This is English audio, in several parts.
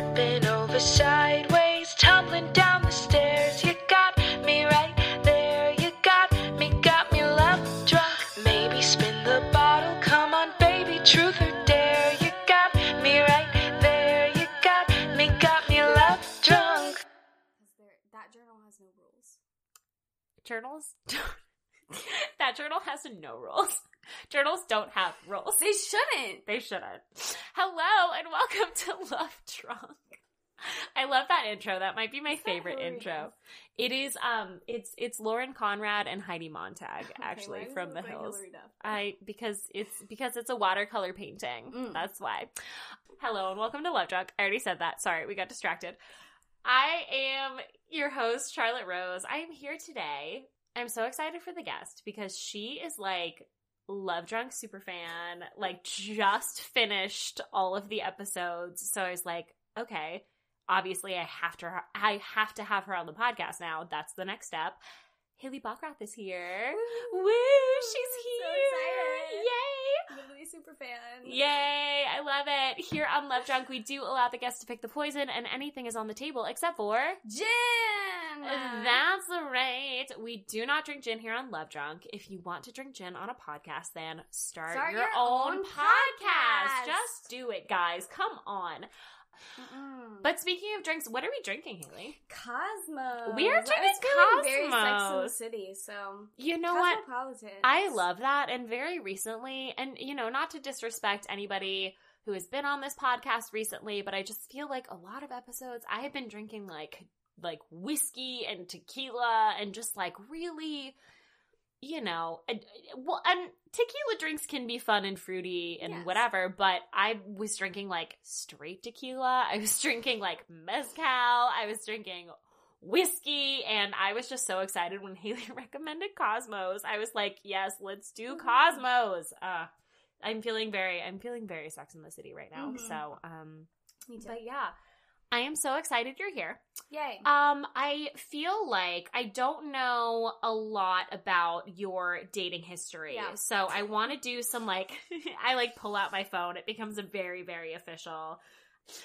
tripping over sideways, tumbling down the stairs. You got me right there. You got me, got me love drunk. Maybe spin the bottle. Come on, baby, truth or dare. You got me right there. You got me, got me love drunk. That journal has no rules. Journals. that journal has no rules. Journals don't have rules. They shouldn't. They shouldn't. Hello and welcome to Love Drunk. I love that intro. That might be my favorite intro. It is um it's it's Lauren Conrad and Heidi Montag actually Okay, why from the hills. I because it's because it's a watercolor painting. Mm. That's why. Hello and welcome to Love Drunk. I already said that. Sorry, we got distracted. I am your host, Charlotte Rose. I am here today. I'm so excited for the guest because she is like Love Drunk super fan, like just finished all of the episodes. So I was like, okay, obviously I have to I have to have her on the podcast now. That's the next step. Haley Bockrath is here. Woo! She's here. so excited. Yay! Super fan. Yay! I love it. Here on Love Drunk, we do allow the guests to pick the poison, and anything is on the table except for. Gin. That's right. We do not drink gin here on Love Drunk. If you want to drink gin on a podcast, then start, Start your, your own, own podcast. podcast. Just do it, guys. Come on. Mm-mm. But speaking of drinks, what are we drinking, Haley? Cosmos. We are drinking feeling Very Sex and the City. So You know what? I love that. And very recently, and you know, not to disrespect anybody who has been on this podcast recently, but I just feel like a lot of episodes I have been drinking like like whiskey and tequila and just like really you know, and, well, and tequila drinks can be fun and fruity and Yes. whatever, but I was drinking like straight tequila. I was drinking like mezcal. I was drinking whiskey and I was just so excited when Haley recommended Cosmos. I was like, yes, let's do Mhm. Cosmos. Uh I'm feeling very I'm feeling very Sex in the City right now. Mhm. So, um Me too. but yeah. I am so excited you're here. Yay. Um, I feel like I don't know a lot about your dating history. Yeah. So I want to do some like I like pull out my phone. It becomes a very very official.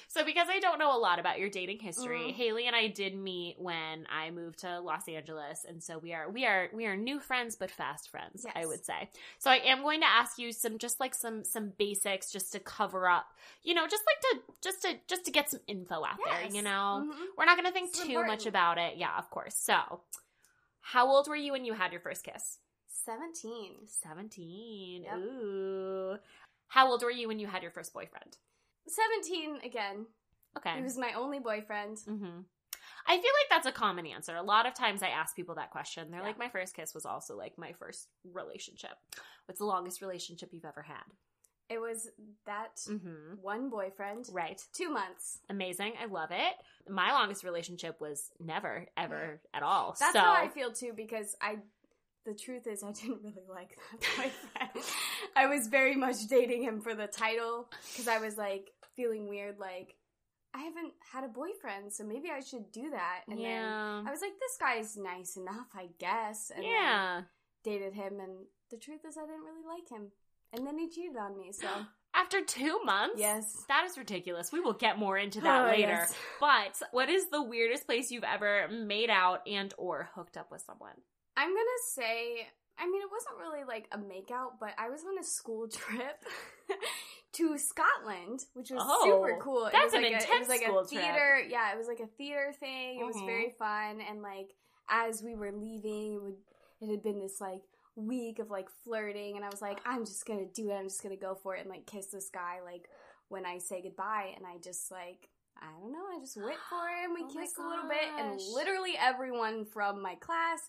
So because I don't know a lot about your dating history, Mhm. Haley and I did meet when I moved to Los Angeles and so we are we are we are new friends but fast friends, I would say. So I am going to ask you some just like some some basics just to cover up, you know, just like to just to just to get some info out there, you know. Mhm. We're not going to think It's too important. much about it. Yeah, of course. So, how old were you when you had your first kiss? 17. 17. Yep. Ooh. How old were you when you had your first boyfriend? 17 again. Okay. He was my only boyfriend. hmm I feel like that's a common answer. A lot of times I ask people that question. They're Yeah. like, my first kiss was also like my first relationship. What's the longest relationship you've ever had? It was that Mm-hmm. one boyfriend. Right. Two months. Amazing. I love it. My longest relationship was never, ever at all. That's so, how I feel too because I the truth is I didn't really like that boyfriend. I was very much dating him for the title because I was like feeling weird like I haven't had a boyfriend so maybe I should do that and yeah. then I was like this guy's nice enough I guess and yeah. dated him and the truth is I didn't really like him and then he cheated on me so After two months? yes That is ridiculous. We will get more into that Oh, later. yes. But what is the weirdest place you've ever made out and or hooked up with someone? I'm gonna say, I mean, it wasn't really like a makeout, but I was on a school trip to Scotland, which was Oh, super cool. that's it was an like a, it intense was like school a trip. Yeah, it was like a theater thing. It was Mhm. very fun, and like as we were leaving, it would it had been this like week of like flirting, and I was like, I'm just gonna do it. I'm just gonna go for it and like kiss this guy like when I say goodbye, and I just like. I don't know. I just went for him. We Oh kissed a little bit, and literally everyone from my class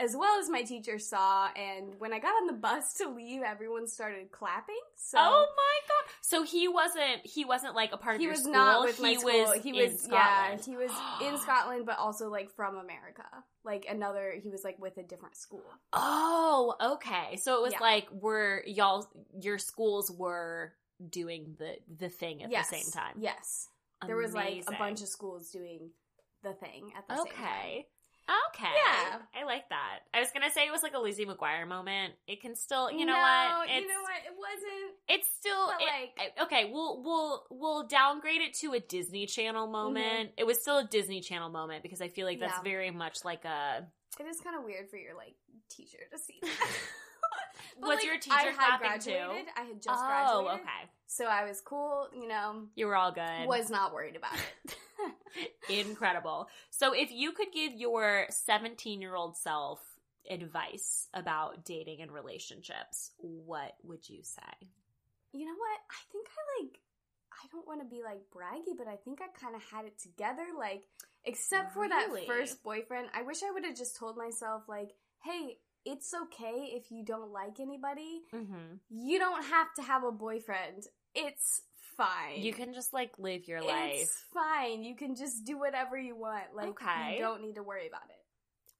as well as my teacher saw and when i got on the bus to leave everyone started clapping so oh my god! So he wasn't he wasn't like a part of the school, he your was not with my he school was he was yeah he was in scotland but also like from america like another he was like with a different school Oh, okay. So it was Yeah. like were y'all your schools were doing the the thing at yes the same time. yes there was like a bunch of schools doing the thing at the same time Okay. Okay. Yeah. I like that. I was gonna say it was like a Lizzie McGuire moment. It can still, you know no, what? you know what? It wasn't. It's still But, it- like- okay. We'll we'll we'll downgrade it to a Disney Channel moment. It was still a Disney Channel moment because I feel like that's Mm-hmm. Yeah. very much like a. It is kind of weird for your like teacher to see. Was like, your teacher I had graduated. I had just graduated. oh, graduated. okay. So I was cool. You know, You were all good. was not worried about it. Incredible. So, if you could give your 17 year old self advice about dating and relationships, what would you say? you know what? I think I like. I don't want to be like braggy, but I think I kind of had it together. Like, except for Really? that first boyfriend, I wish I would have just told myself like, "Hey, it's okay if you don't like anybody. Mm-hmm. You don't have to have a boyfriend. It's fine. You can just like live your life. It's fine. You can just do whatever you want. Like, Okay. you don't need to worry about it.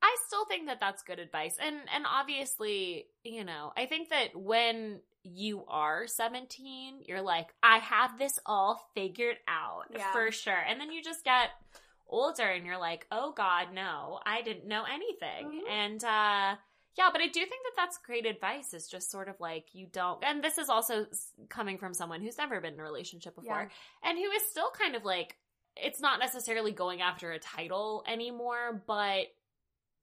I still think that that's good advice. And and obviously, you know, I think that when you are 17, you're like, I have this all figured out Yeah. for sure. And then you just get older and you're like, "Oh god, no. I didn't know anything." Mhm. And uh yeah, but I do think that that's great advice. Is just sort of like you don't, and this is also coming from someone who's never been in a relationship before, and who is still kind of like, it's not necessarily going after a title anymore, but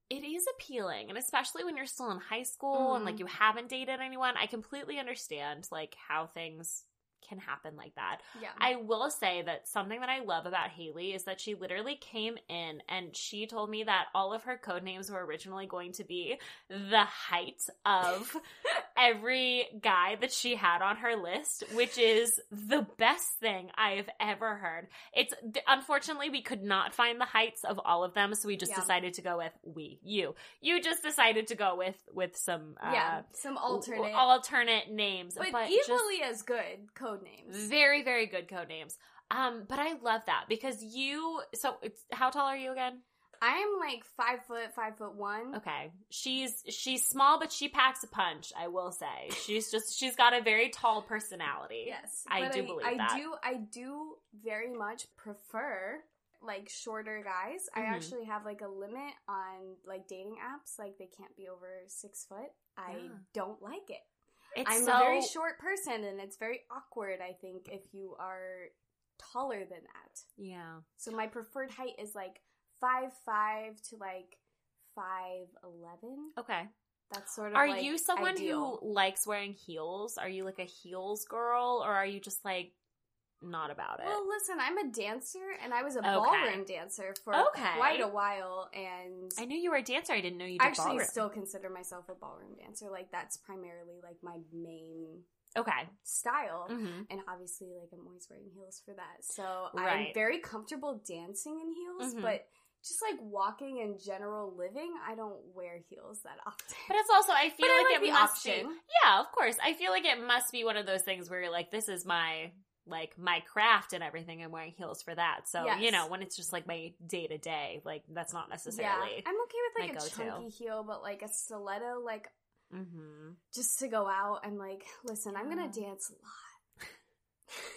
it is appealing and especially when you're still in high school and Mhm. like you haven't dated anyone i completely understand like how things can happen like that Yeah. i will say that something that i love about haley is that she literally came in and she told me that all of her code names were originally going to be the height of every guy that she had on her list which is the best thing i've ever heard it's unfortunately we could not find the heights of all of them so we just Yeah. decided to go with we you you just decided to go with with some uh yeah. Some alternate. alternate names but, but, equally as good code names. very very good code names um but i love that because you so it's how tall are you again I am like five foot, five foot one. okay she's she's small but she packs a punch i will say she's just she's got a very tall personality Yes, I do believe I that. do. I do very much prefer like shorter guys. I Mhm. actually have like a limit on like dating apps. Like they can't be over six foot. I Yeah. don't like it. it's I'm so a very short person, and it's very awkward. I think if you are taller than that. yeah So my preferred height is like five five to like five eleven. okay That's sort of. are like, you someone ideal. who likes wearing heels are you like a heels girl or are you just like not about it Well, listen, I'm a dancer, and I was a Okay. ballroom dancer for Okay. quite a while, and i knew you were a dancer i didn't know you I did actually ballroom. still consider myself a ballroom dancer. Like that's primarily like my main okay style. hmm And obviously, like I'm always wearing heels for that. So Right. I'm very comfortable dancing in heels, Mhm. but just like walking in general living, I don't wear heels that often. But it's also I feel But I like, like it the must option. be Yeah, of course. I feel like it must be one of those things where you're like, this is my like my craft and everything. I'm wearing heels for that. So Yes. you know, when it's just like my day to day, like that's not yeah, necessarily. I'm okay with like a go-to. chunky heel, but like a stiletto, like hmm just to go out, I'm like, listen, I'm gonna dance a lot.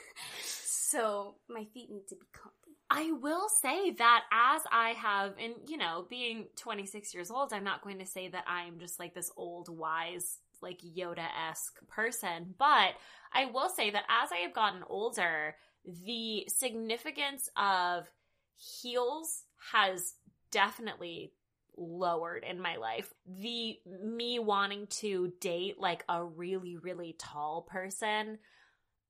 so my feet need to be comfy. I will say that as I have, and you know, being 26 years old, I'm not going to say that I'm just like this old wise, like Yoda esque person, but I will say that as I have gotten older, the significance of heels has definitely lowered in my life. The me wanting to date like a really, really tall person.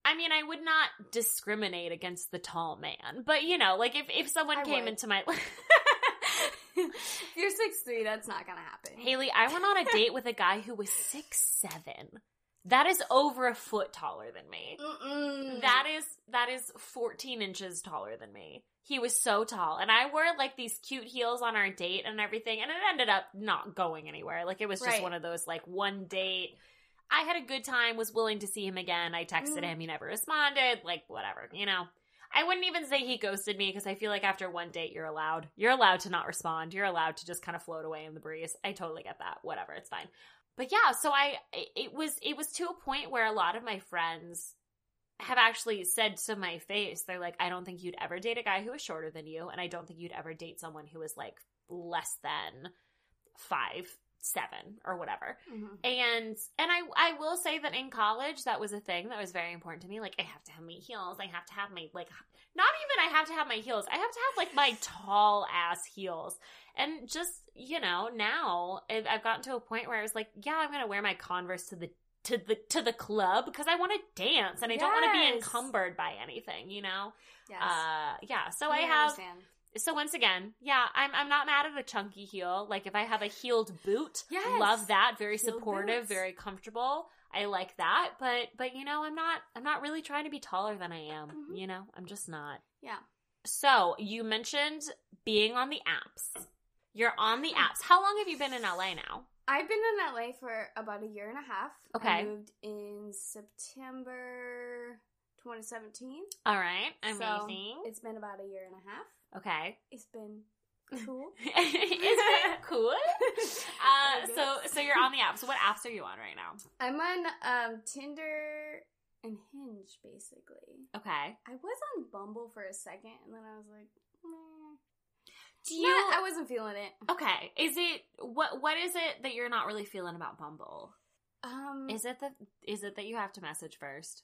I mean, I would not discriminate against the tall man, but you know, like if, if someone I came would. into my if you're six three, that's not gonna happen. Haley, I went on a date with a guy who was six seven. That is over a foot taller than me. Mm-mm. That is that is 14 inches taller than me. He was so tall. And I wore like these cute heels on our date and everything, and it ended up not going anywhere. Like it was just Right. one of those like one date. I had a good time, was willing to see him again. I texted Mhm. him, he never responded, like whatever, you know. I wouldn't even say he ghosted me because I feel like after one date you're allowed. You're allowed to not respond. You're allowed to just kind of float away in the breeze. I totally get that. Whatever, it's fine. But yeah, so I it was it was to a point where a lot of my friends have actually said to my face, they're like, I don't think you'd ever date a guy who is shorter than you, and I don't think you'd ever date someone who is like less than five seven or whatever. Mhm. And and I I will say that in college that was a thing that was very important to me. Like I have to have my heels. I have to have my like not even I have to have my heels. I have to have like my tall ass heels. And just you know now I've I've gotten to a point where I was like, yeah, I'm gonna wear my Converse to the to the to the club because I want to dance and I don't want to be encumbered by anything. You know. Yes. Uh, yeah. So I I have understand. So once again, yeah, I'm I'm not mad at a chunky heel. Like if I have a heeled boot, Yes. love that. Very Heeled supportive, boots. very comfortable. I like that. But but you know, I'm not I'm not really trying to be taller than I am. Mhm. You know, I'm just not. Yeah. So you mentioned being on the apps. You're on the apps. How long have you been in LA now? I've been in LA for about a year and a half. Okay. I moved in September 2017. All right, So, amazing. it's been about a year and a half. Okay, It's been cool. isn't it cool? Uh, so so you're on the app. So What apps are you on right now? I'm on um, Tinder and Hinge, basically. Okay. I was on Bumble for a second, and then I was like, meh. Do you? I wasn't feeling it. Okay. Is it what what is it that you're not really feeling about Bumble? Um, Is it that is it that you have to message first?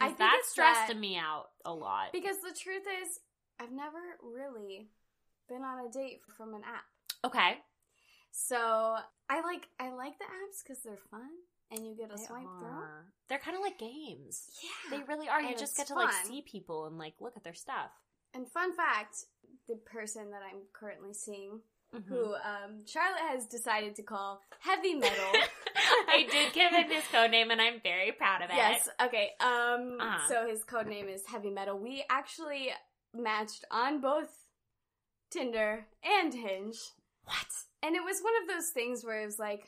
I Because that it's stressed that- me out a lot. because the truth is, I've never really been on a date from an app. okay. So I like I like the apps because they're fun and you get a They swipe through. They're kind of like games. Yeah. They really are. You just get to like see people and like look at their stuff. And fun fact, the person that I'm currently seeing, Mhm. who um, Charlotte has decided to call heavy metal. I did give him his code name, and I'm very proud of it. yes. Okay. Um. Uh-huh. So his code name is heavy metal. We actually matched on both Tinder and Hinge, What? and it was one of those things where it was like.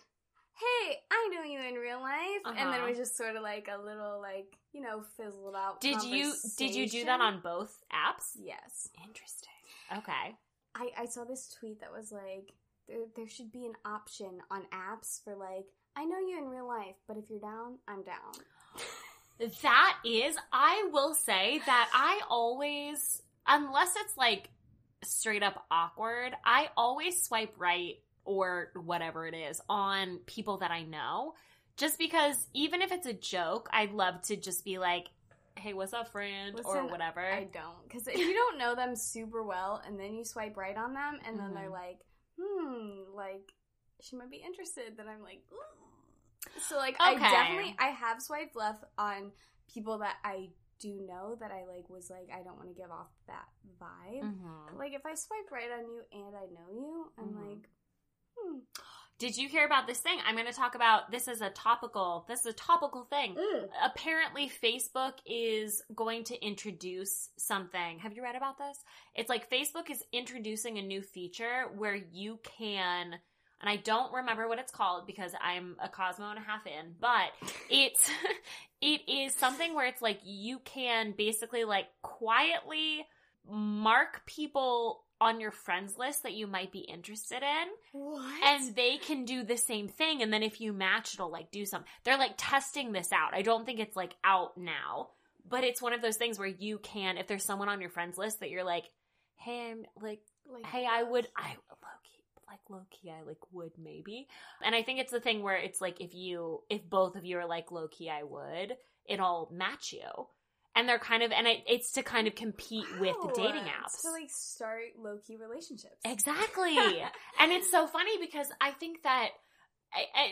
Hey, I know you in real life, and then Uh-huh. we just sort of like a little like you know fizzled out. Did you did you do that on both apps? Yes. Interesting. Okay. I, I saw this tweet that was like, there, there should be an option on apps for like, I know you in real life, but if you're down, I'm down. That is, I will say that I always, unless it's like straight up awkward, I always swipe right or whatever it is on people that I know. Just because even if it's a joke, I'd love to just be like, hey, what's up, friend? or whatever. I don't. Because if you don't know them super well and then you swipe right on them and then they're Mhm. like, hmm, like, she might be interested, then I'm like, Ooh. So, like, I definitely, I have swiped left on people that I do know that I, like, was like, I don't want to give off that vibe. Mhm. Like, if I swipe right on you and I know you, I'm Mhm. like, hmm. Did you hear about this thing? I'm going to talk about this is a topical. This is a topical thing. Mm. apparently Facebook is going to introduce something. Have you read about this? It's like Facebook is introducing a new feature where you can and I don't remember what it's called because I'm a Cosmo and a half in, but it's it is something where it's like you can basically like quietly mark people on your friends list that you might be interested in. What? and they can do the same thing. And then if you match it'll like do something they're like testing this out. I don't think it's like out now but it's one of those things where you can if there's someone on your friends list that you're like hey i'm like like, hey i would i like low key i like would maybe and i think it's the thing where it's like if you if both of you are like low key i would it'll match you and they're kind of and it, it's to kind of compete with the dating apps to like start low key relationships. Exactly. and it's so funny because I think that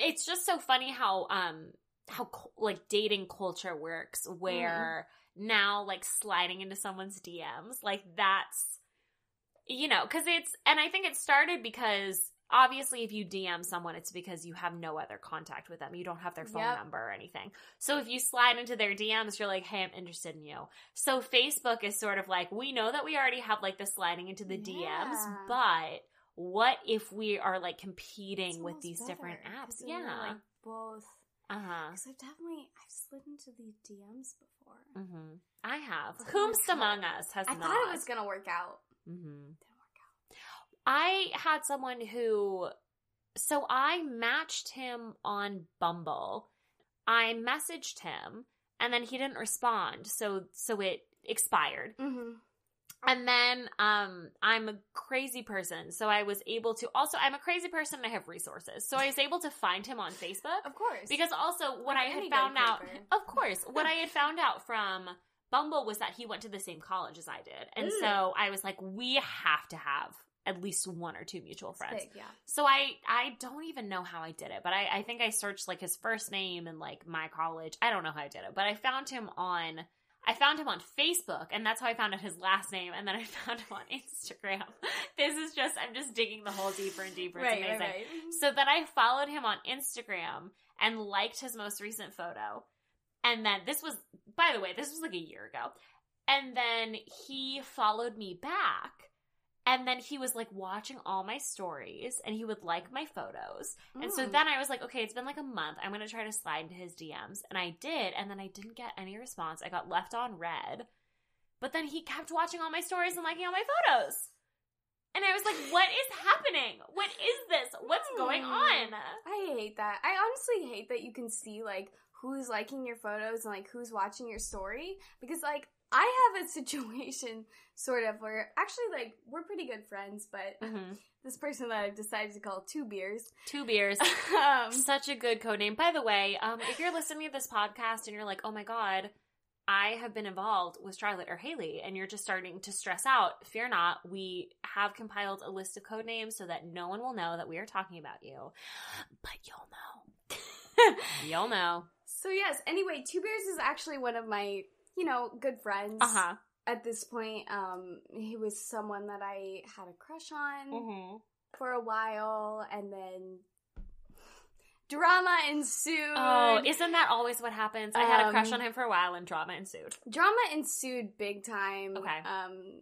it's just so funny how um how like dating culture works where now like sliding into someone's DMs like that's you know cuz it's and I think it started because obviously if you DM someone it's because you have no other contact with them you don't have their phone Yep. number or anything so if you slide into their DMs you're like hey I'm interested in you so Facebook is sort of like we know that we already have like the sliding into the DMs but what if we are like competing with these different better, apps then you're, yeah like both. uh-huh Because I've definitely I've slid into the DMs before. Mm-hmm. I have. Whomst among us has I not. thought it was gonna work out. Hmm Didn't work out. I had someone who, so I matched him on Bumble. I messaged him, and then he didn't respond. So, so it expired. Mm-hmm. And then um I'm a crazy person. So I was able to also I'm a crazy person and I have resources. So I was able to find him on Facebook. Of course. Because also what Like I had found out of course, what I had found out from Bumble was that he went to the same college as I did. And Mm. so I was like, we have to have at least one or two mutual friends. big, yeah. So I I don't even know how I did it, but I, I think I searched like his first name and like my college. I don't know how I did it, but I found him on I found him on Facebook and that's how I found out his last name and then I found him on Instagram. this is just I'm just digging the hole deeper and deeper. It's Right, amazing. right, right. So then I followed him on Instagram and liked his most recent photo. And then this was, by the way, this was like a year ago. And then he followed me back. And then he was like watching all my stories and he would like my photos. And so Mm. then I was like, okay, it's been like a month. I'm going to try to slide into his DMs. And I did. And then I didn't get any response. I got left on read. But then he kept watching all my stories and liking all my photos. And I was like, what is happening? What is this? What's going Hmm. on? I hate that. I honestly hate that you can see like who's liking your photos and like who's watching your story because like I have a situation sort of where actually like we're pretty good friends, but Mm-hmm. this person that I've decided to call two beers. Two beers. um, Such a good code name. By the way, um, if you're listening to this podcast and you're like, oh my God, I have been involved with Charlotte or Haley, and you're just starting to stress out, fear not. We have compiled a list of code names so that no one will know that we are talking about you. But you'll know. you'll know. So yes, anyway, two beers is actually one of my you know good friends. Uh huh. At this point, um, he was someone that I had a crush on. Mm-hmm. for a while and then drama ensued. Oh, isn't that always what happens? I had a crush Um, on him for a while and drama ensued. drama ensued big time. Okay. Um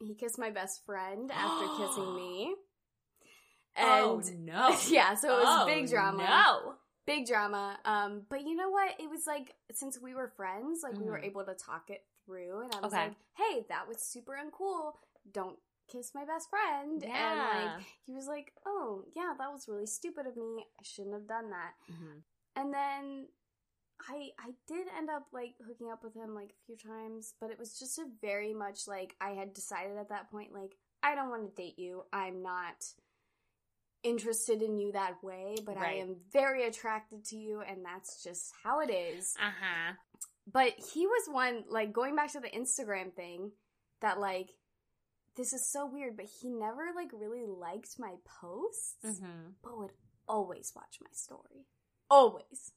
he kissed my best friend after kissing me. And oh, no. yeah, so it was Oh, big drama. No. Big drama. Um but you know what? It was like since we were friends, like we were Mhm. able to talk it through and I was Okay. like, "Hey, that was super uncool. Don't kiss my best friend." And like he was like, "Oh, yeah, that was really stupid of me. I shouldn't have done that." Mhm. And then I I did end up like hooking up with him like a few times, but it was just a very much like I had decided at that point like I don't want to date you. I'm not interested in you that way, but I am very attracted to you and that's just how it is. Uh huh. But he was one like going back to the Instagram thing that like this is so weird, but he never like really liked my posts, Mm-hmm. but would always watch my story. Always.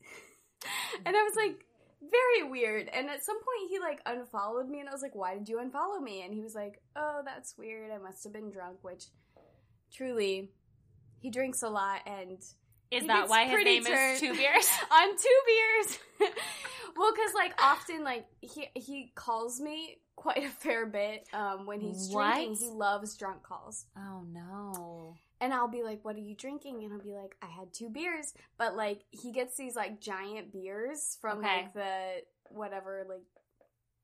and I was like very weird. And at some point he like unfollowed me and I was like, "Why did you unfollow me?" And he was like, "Oh, that's weird. I must have been drunk," which truly he drinks a lot and Is that why his name turned- is Two Beers? on two beers. well, because like often, like he he calls me quite a fair bit um, when he's drinking. He loves drunk calls, Oh no. and I'll be like, "What are you drinking?" And I'll be like, "I had two beers." But like he gets these like giant beers from Okay. like the whatever like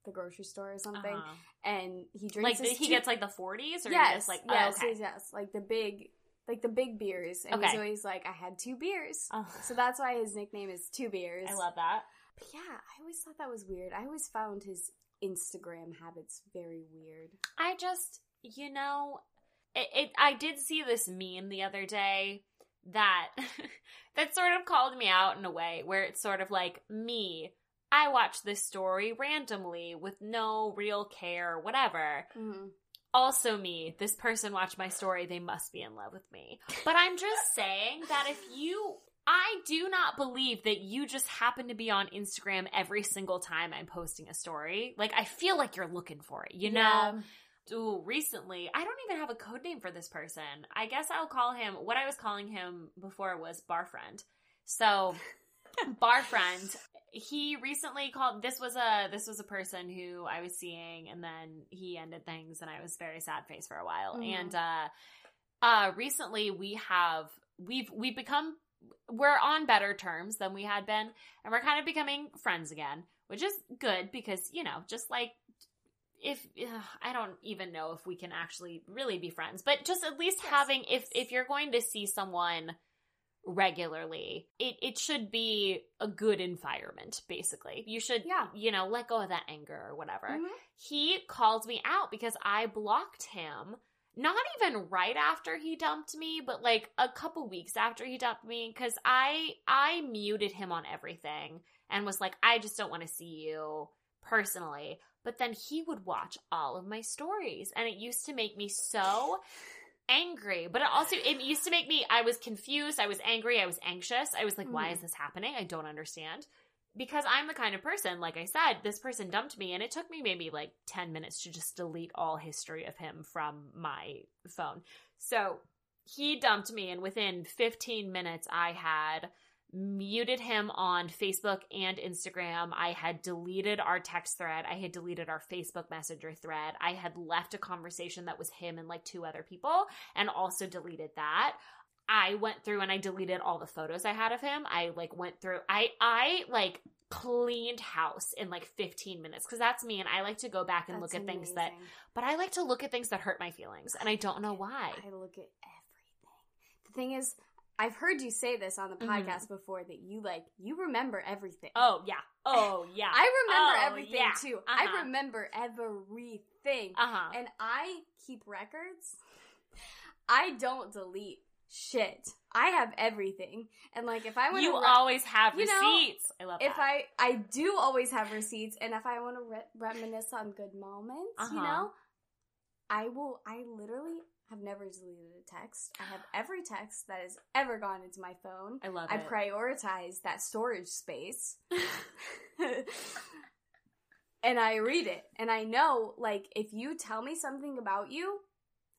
the grocery store or something, Uh-huh. and he drinks. Like the, he two- gets like the forties, or yes, just like yes, oh, okay. yes, yes, like the big. Like the big beers, and Okay. he's always like, "I had two beers," Oh, so that's why his nickname is Two Beers. I love that. But yeah, I always thought that was weird. I always found his Instagram habits very weird. I just, you know, it, it. I did see this meme the other day that that sort of called me out in a way where it's sort of like me. I watch this story randomly with no real care, whatever. Mm-hmm. Also me this person watched my story they must be in love with me. But i'm just saying that if you i do not believe that you just happen to be on instagram every single time i'm posting a story. Like i feel like you're looking for it you know? Ooh, recently i don't even have a code name for this person. I guess i'll call him what i was calling him before was bar friend so bar friend he recently called this was a this was a person who i was seeing and then he ended things and i was very sad face for a while. Mhm. and uh uh recently we have we've we've become we're on better terms than we had been and we're kind of becoming friends again which is good because you know just like if ugh, i don't even know if we can actually really be friends but just at least Yes, having if if you're going to see someone regularly, it, it should be a good environment, basically. You should, Yeah. you know, let go of that anger or whatever. Mhm. He called me out because I blocked him. Not even right after he dumped me, but like a couple weeks after he dumped me cuz I I muted him on everything and was like I just don't want to see you personally. But then he would watch all of my stories and it used to make me so angry but it also it used to make me i was confused i was angry i was anxious. I was like why Mhm. is this happening? I don't understand. Because i'm the kind of person like i said this person dumped me and it took me maybe like 10 minutes to just delete all history of him from my phone. So he dumped me and within 15 minutes i had muted him on Facebook and Instagram. I had deleted our text thread. I had deleted our Facebook Messenger thread. I had left a conversation that was him and like two other people and also deleted that. I went through and I deleted all the photos I had of him. I like went through I I like cleaned house in like 15 minutes cuz that's me and I like to go back and That's look at things that but I like to look at things that hurt my feelings and I don't know why. I look at everything. The thing is, I've heard you say this on the Mhm. podcast before that you like you remember everything. Oh yeah. Oh yeah. I remember Oh, everything yeah. too. Uh-huh. I remember everything. uh-huh. and I keep records. I don't delete shit. I have everything. And like if I want you to always have you know, receipts. I love if that. I I do always have receipts and if I want to re- reminisce on good moments, you Uh-huh. know, I will I literally have never deleted a text. I have every text that has ever gone into my phone. I love it. I it. prioritize that storage space. and I read it. And I know, like, if you tell me something about you,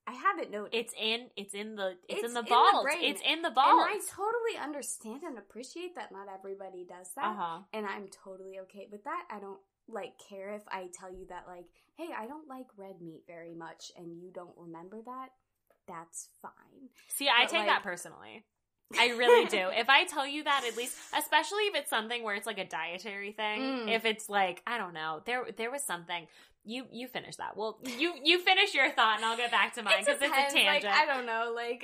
I have it noted. it's in. It's in the. It's, It's in the in the vault. it's in the vault. and. I totally understand and appreciate that not everybody does that. uh huh. And I'm totally okay with that. I don't like care if I tell you that like, hey, I don't like red meat very much and you don't remember that. That's fine. See, I But, take like- that personally. I really do. If I tell you that, at least, especially if it's something where it's like a dietary thing. Mm. If it's like, I don't know, there there was something. You you finish that. Well, you you finish your thought, and I'll get back to mine It because it's a tangent. Like, I don't know. Like,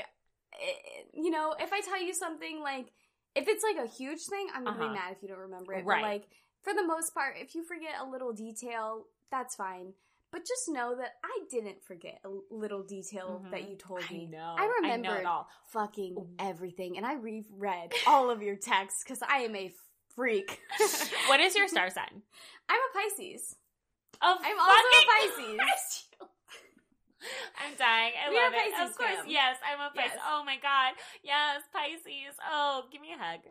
it, you know, if I tell you something like, if it's like a huge thing, I'm gonna Uh-huh. be mad if you don't remember it. Right. But like, for the most part, if you forget a little detail, that's fine. But just know that I didn't forget a little detail Mhm. that you told I me. know. I I know remembered it all. fucking everything, and I reread all of your texts because I am a freak. what is your star sign? I'm a Pisces. Oh, I'm also a Pisces. I'm dying. I We love it. Pisces, of course, yes, I'm a Pisces. Yes. Oh my god, yes, Pisces. Oh, give me a hug.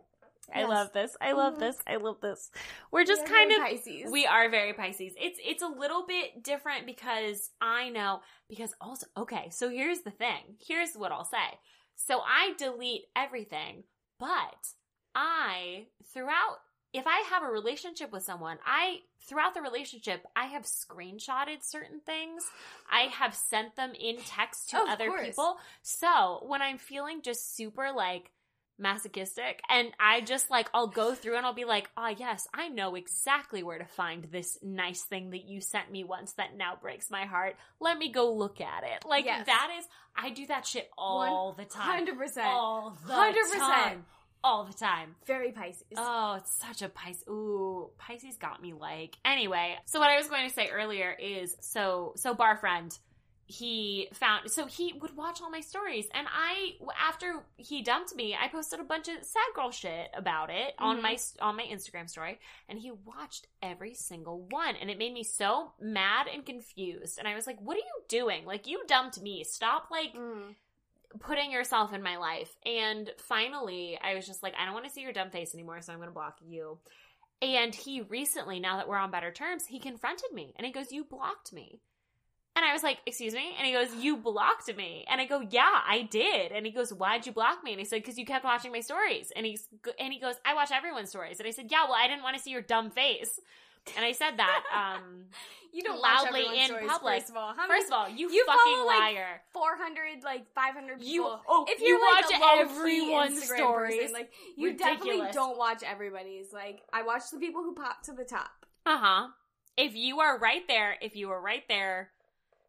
I Yes. love this. I love Mhm. this. I love this. We're just We kind of Pisces. we are very Pisces. It's it's a little bit different because I know because also okay, so here's the thing. Here's what I'll say. So I delete everything, but I throughout if I have a relationship with someone, I throughout the relationship, I have screenshotted certain things. I have sent them in text to other people. So, when I'm feeling just super like masochistic and I just like I'll go through and I'll be like, "Ah, yes, I know exactly where to find this nice thing that you sent me once that now breaks my heart. Let me go look at it." Like Yes. that is I do that shit all the time. Hundred percent. All the 100%. time. All the time. Very Pisces. Oh, it's such a Pisces. Ooh, Pisces got me like. Anyway, so what I was going to say earlier is so so bar friend he found so he would watch all my stories and i after he dumped me i posted a bunch of sad girl shit about it on Mhm. my on my instagram story and he watched every single one and it made me so mad and confused and i was like what are you doing like you dumped me stop like Mm. putting yourself in my life. And finally, I was just like, I don't want to see your dumb face anymore, so I'm going to block you. And he recently, now that we're on better terms, he confronted me and he goes, You blocked me. And I was like, Excuse me? And he goes, You blocked me. And I go, Yeah, I did. And he goes, Why'd you block me? And he said, Because you kept watching my stories. And he's and he goes, I watch everyone's stories. And I said, Yeah, well, I didn't want to see your dumb face. And I said that. Um, You don't Loudly in stories, public. First of all, how first of all, you, You fucking follow, like, liar. four hundred, like five hundred people. You oh, if you like watch everyone's Instagram stories. person, like you definitely don't watch everybody's. Like I watch the people who pop to the top. Uh huh. If you are right there, if you are right there,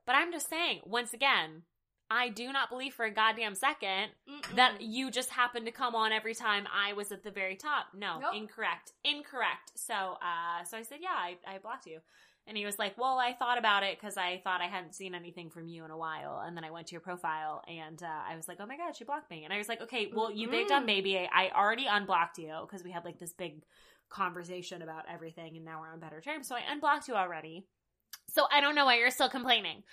but I'm just saying, once again, I do not believe for a goddamn second Mm-mm. that you just happened to come on every time I was at the very top. No, Nope. incorrect. Incorrect. So, uh, so I said, yeah, I, I blocked you. And he was like, well, I thought about it because I thought I hadn't seen anything from you in a while. And then I went to your profile and, uh, I was like, oh my God, she blocked me. And I was like, okay, well, you big dumb baby. I already unblocked you because we had like this big conversation about everything and now we're on better terms. So I unblocked you already. So I don't know why you're still complaining.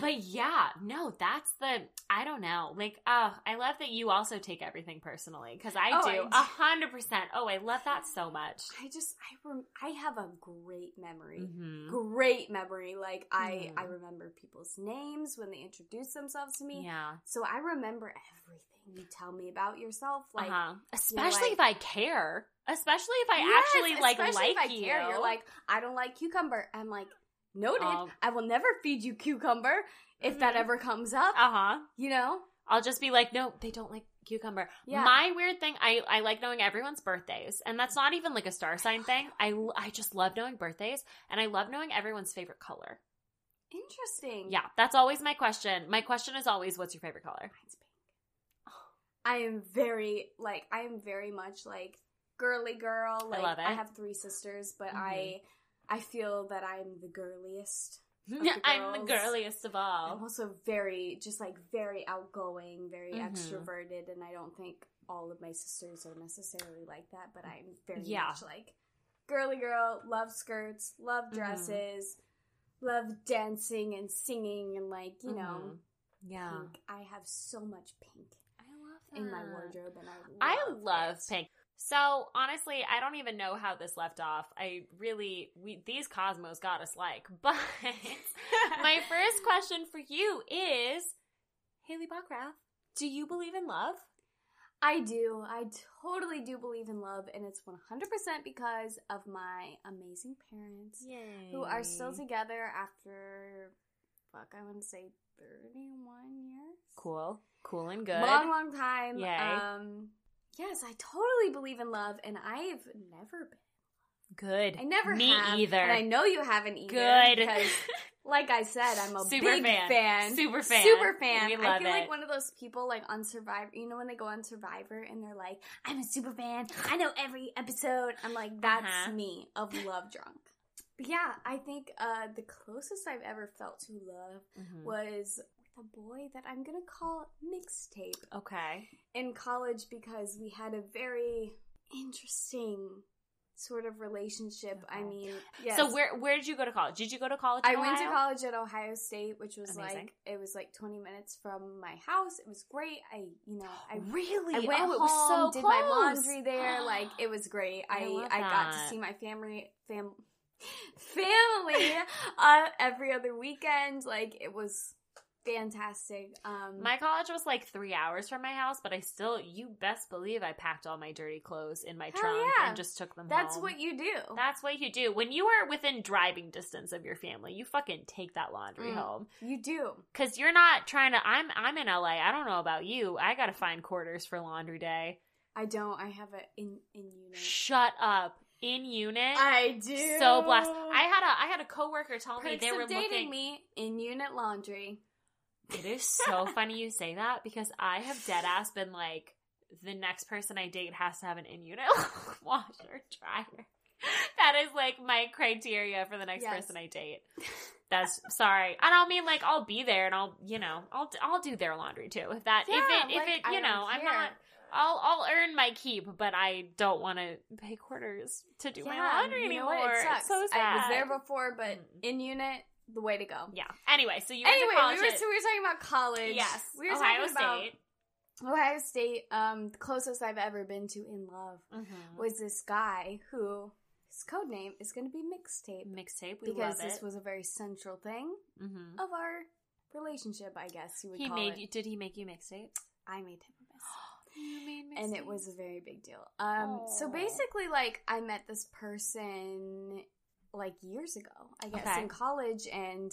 But yeah, no, that's the I don't know. Like, oh, I love that you also take everything personally because I Oh, do a hundred percent. Oh, I love that so much. I just I rem- I have a great memory. Mhm. Great memory. Like I Mhm. I remember people's names when they introduce themselves to me. Yeah, So I remember everything you tell me about yourself. Like uh-huh. especially like- if I care. Especially if I Yes, actually like like you. care. You're like, I don't like cucumber. I'm like, noted. Oh. I will never feed you cucumber if that Mhm. ever comes up. uh huh. you know? I'll just be like, no, they don't like cucumber. Yeah. My weird thing, I, I like knowing everyone's birthdays, and that's not even like a star sign thing. I, I just love knowing birthdays, and I love knowing everyone's favorite color. Interesting. Yeah, that's always my question. My question is always, what's your favorite color? Mine's pink. I am very like I am very much like girly girl. Like love it. I have three sisters, but I I feel that I'm the girliest. the I'm the girliest of all. I'm also very just like very outgoing, very Mhm. extroverted, and I don't think all of my sisters are necessarily like that, but I'm very Yeah. much like girly girl, love skirts, love Mhm. dresses, love dancing and singing and like, you know, Mhm. Yeah. pink. I have so much pink I love in my wardrobe and I love I love it. pink. So honestly, I don't even know how this left off. I really, we these Cosmos got us like, but my first question for you is, Haley Bockrath, do you believe in love? I do. I totally do believe in love and it's 100% because of my amazing parents Yay. who are still together after fuck, I want to say 31 years. Cool, cool and good. Long, long time. Yay. Um, yes, I totally believe in love, and I've never been. good. I never Me have, either. and I know you haven't either. good. because, like I said, I'm a Super big fan. fan. Super fan. Super fan. We I feel it. like one of those people like on Survivor. You know when they go on Survivor and they're like, "I'm a super fan. I know every episode." I'm like, that's Uh-huh. me of Love Drunk. But yeah, I think uh, the closest I've ever felt to love Mhm. was a boy that I'm gonna call mixtape Okay. in college because we had a very interesting sort of relationship. I mean, yes. So where where did you go to college? Did you go to college? I in went to college at Ohio State, which was Amazing. like it was like 20 minutes from my house. It was great. I, you know, I Really? I went oh, home, it was so did close. my laundry there. Like it was great. I I I, got to see my family fam family uh, every other weekend. Like it was fantastic. Um, My college was like three hours from my house, but I still, you best believe I packed all my dirty clothes in my trunk yeah. and just took them that's home. what you do. That's what you do. When you are within driving distance of your family, you fucking take that laundry Mm. home. you do. Cause you're not trying to, I'm, I'm in LA. I don't know about you. I gotta find quarters for laundry day. I don't. I have it in in unit. Shut up. In unit. I do. so blessed. I had a, I had a coworker tell me they were dating looking. me in unit laundry. It is so funny you say that because I have dead ass been like, the next person I date has to have an in unit washer dryer. That is like my criteria for the next Yes. person I date. That's sorry. I don't mean like I'll be there and I'll you know I'll I'll do their laundry too. If that Yeah, if it if like, it you know I'm not I'll I'll earn my keep, but I don't want to pay quarters to do my laundry you know anymore. It It's so sad. I was there before, but Mm. in unit, the way to go. Yeah. Anyway, so you went Anyway, to college. we were at- so we were talking about college. yes, we were Ohio talking about State. Ohio State. Um, the closest I've ever been to in love Mhm. was this guy who his code name is going to be mixtape mixtape. We because this was a very central thing Mhm. of our relationship. I guess you would He call made it. you. Did he make you mixtape? I made him a mixtape. You made and it was a very big deal. Um, so basically, like I met this person like years ago, I guess, Okay. in college, and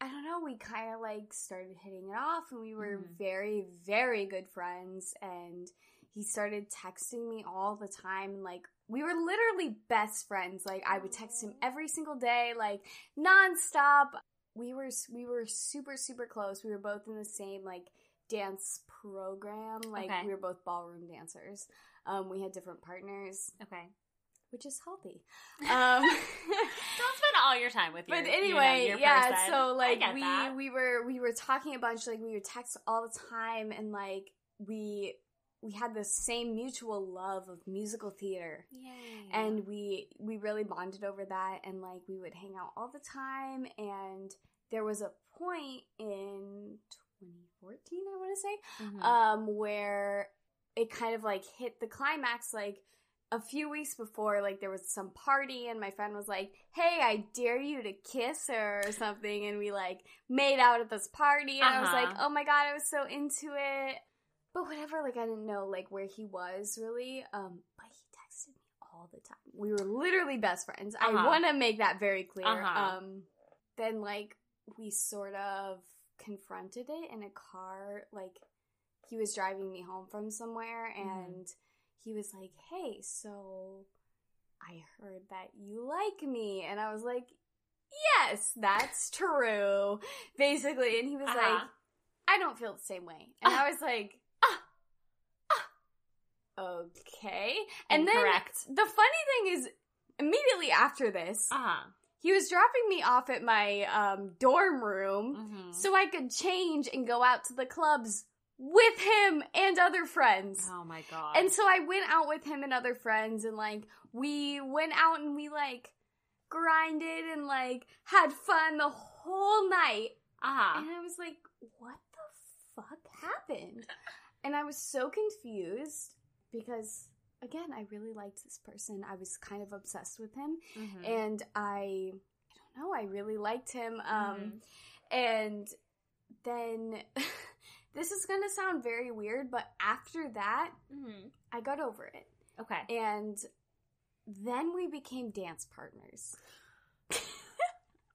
I don't know, we kind of like started hitting it off, and we were Mhm. very, very good friends, and he started texting me all the time, and like we were literally best friends. Like I would text him every single day, like nonstop. we were we were super super close. We were both in the same like dance program. Like Okay. we were both ballroom dancers. Um, we had different partners, Okay. Which is healthy. Um, Don't spend all your time with your but you know, anyway, your yeah. person. So like we that. we were we were talking a bunch. Like we would text all the time, and like we we had the same mutual love of musical theater Yay. and we we really bonded over that and like we would hang out all the time and there was a point in 2014 i want to say Mhm. um where it kind of like hit the climax like a few weeks before like there was some party and my friend was like hey i dare you to kiss her or something and we like made out at this party and i was Uh-huh. like oh my god i was so into it but whatever like i didn't know like where he was really um but he texted me all the time we were literally best friends i Uh-huh. want to make that very clear Uh-huh. um then like we sort of confronted it in a car like he was driving me home from somewhere Mm-hmm. and he was like hey so i heard that you like me and i was like yes that's true basically and he was Uh-huh. like i don't feel the same way and i was like okay and Incorrect. then the funny thing is immediately after this uh-huh. he was dropping me off at my um, dorm room Mhm. so I could change and go out to the clubs with him and other friends. Oh my god. And so I went out with him and other friends and like we went out and we like grinded and like had fun the whole night. uh-huh. And I was like, what the fuck happened? And I was so confused because again, I really liked this person. I was kind of obsessed with him Mhm. and I I don't know, I really liked him. Um Mhm. and then this is gonna sound very weird, but after that, Mhm. I got over it. Okay. And then we became dance partners.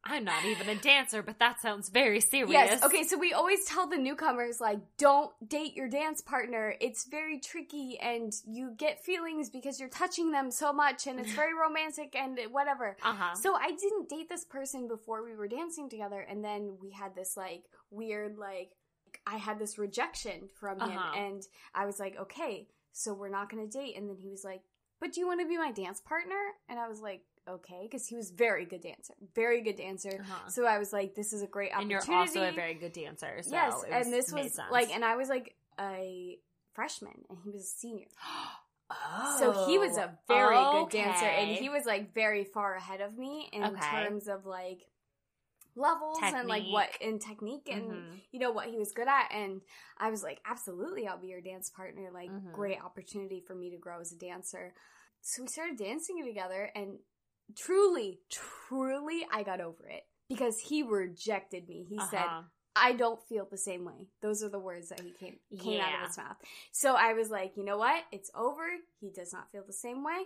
I'm not even a dancer, but that sounds very serious. Yes. Okay. So we always tell the newcomers like, don't date your dance partner. It's very tricky, and you get feelings because you're touching them so much, and it's very romantic and whatever. Uh huh. So I didn't date this person before we were dancing together, and then we had this like weird like I had this rejection from him, Uh-huh. and I was like, okay, so we're not gonna date. And then he was like, but do you want to be my dance partner? And I was like, okay, because he was very good dancer, very good dancer. Uh-huh. So I was like, this is a great and opportunity. you're also a very good dancer. So yes, it was, and this was sense. like, and I was like a freshman, and he was a senior. oh, So he was a very good dancer, and he was like very far ahead of me in Okay. terms of like levels and like what in technique and Mhm. you know what he was good at. And I was like, absolutely, I'll be your dance partner. Like, Mhm. great opportunity for me to grow as a dancer. So we started dancing together, and truly, truly, I got over it because he rejected me. He said, Uh-huh. I don't feel the same way. Those are the words that he came came out of his mouth. So I was like, you know what? It's over. He does not feel the same way,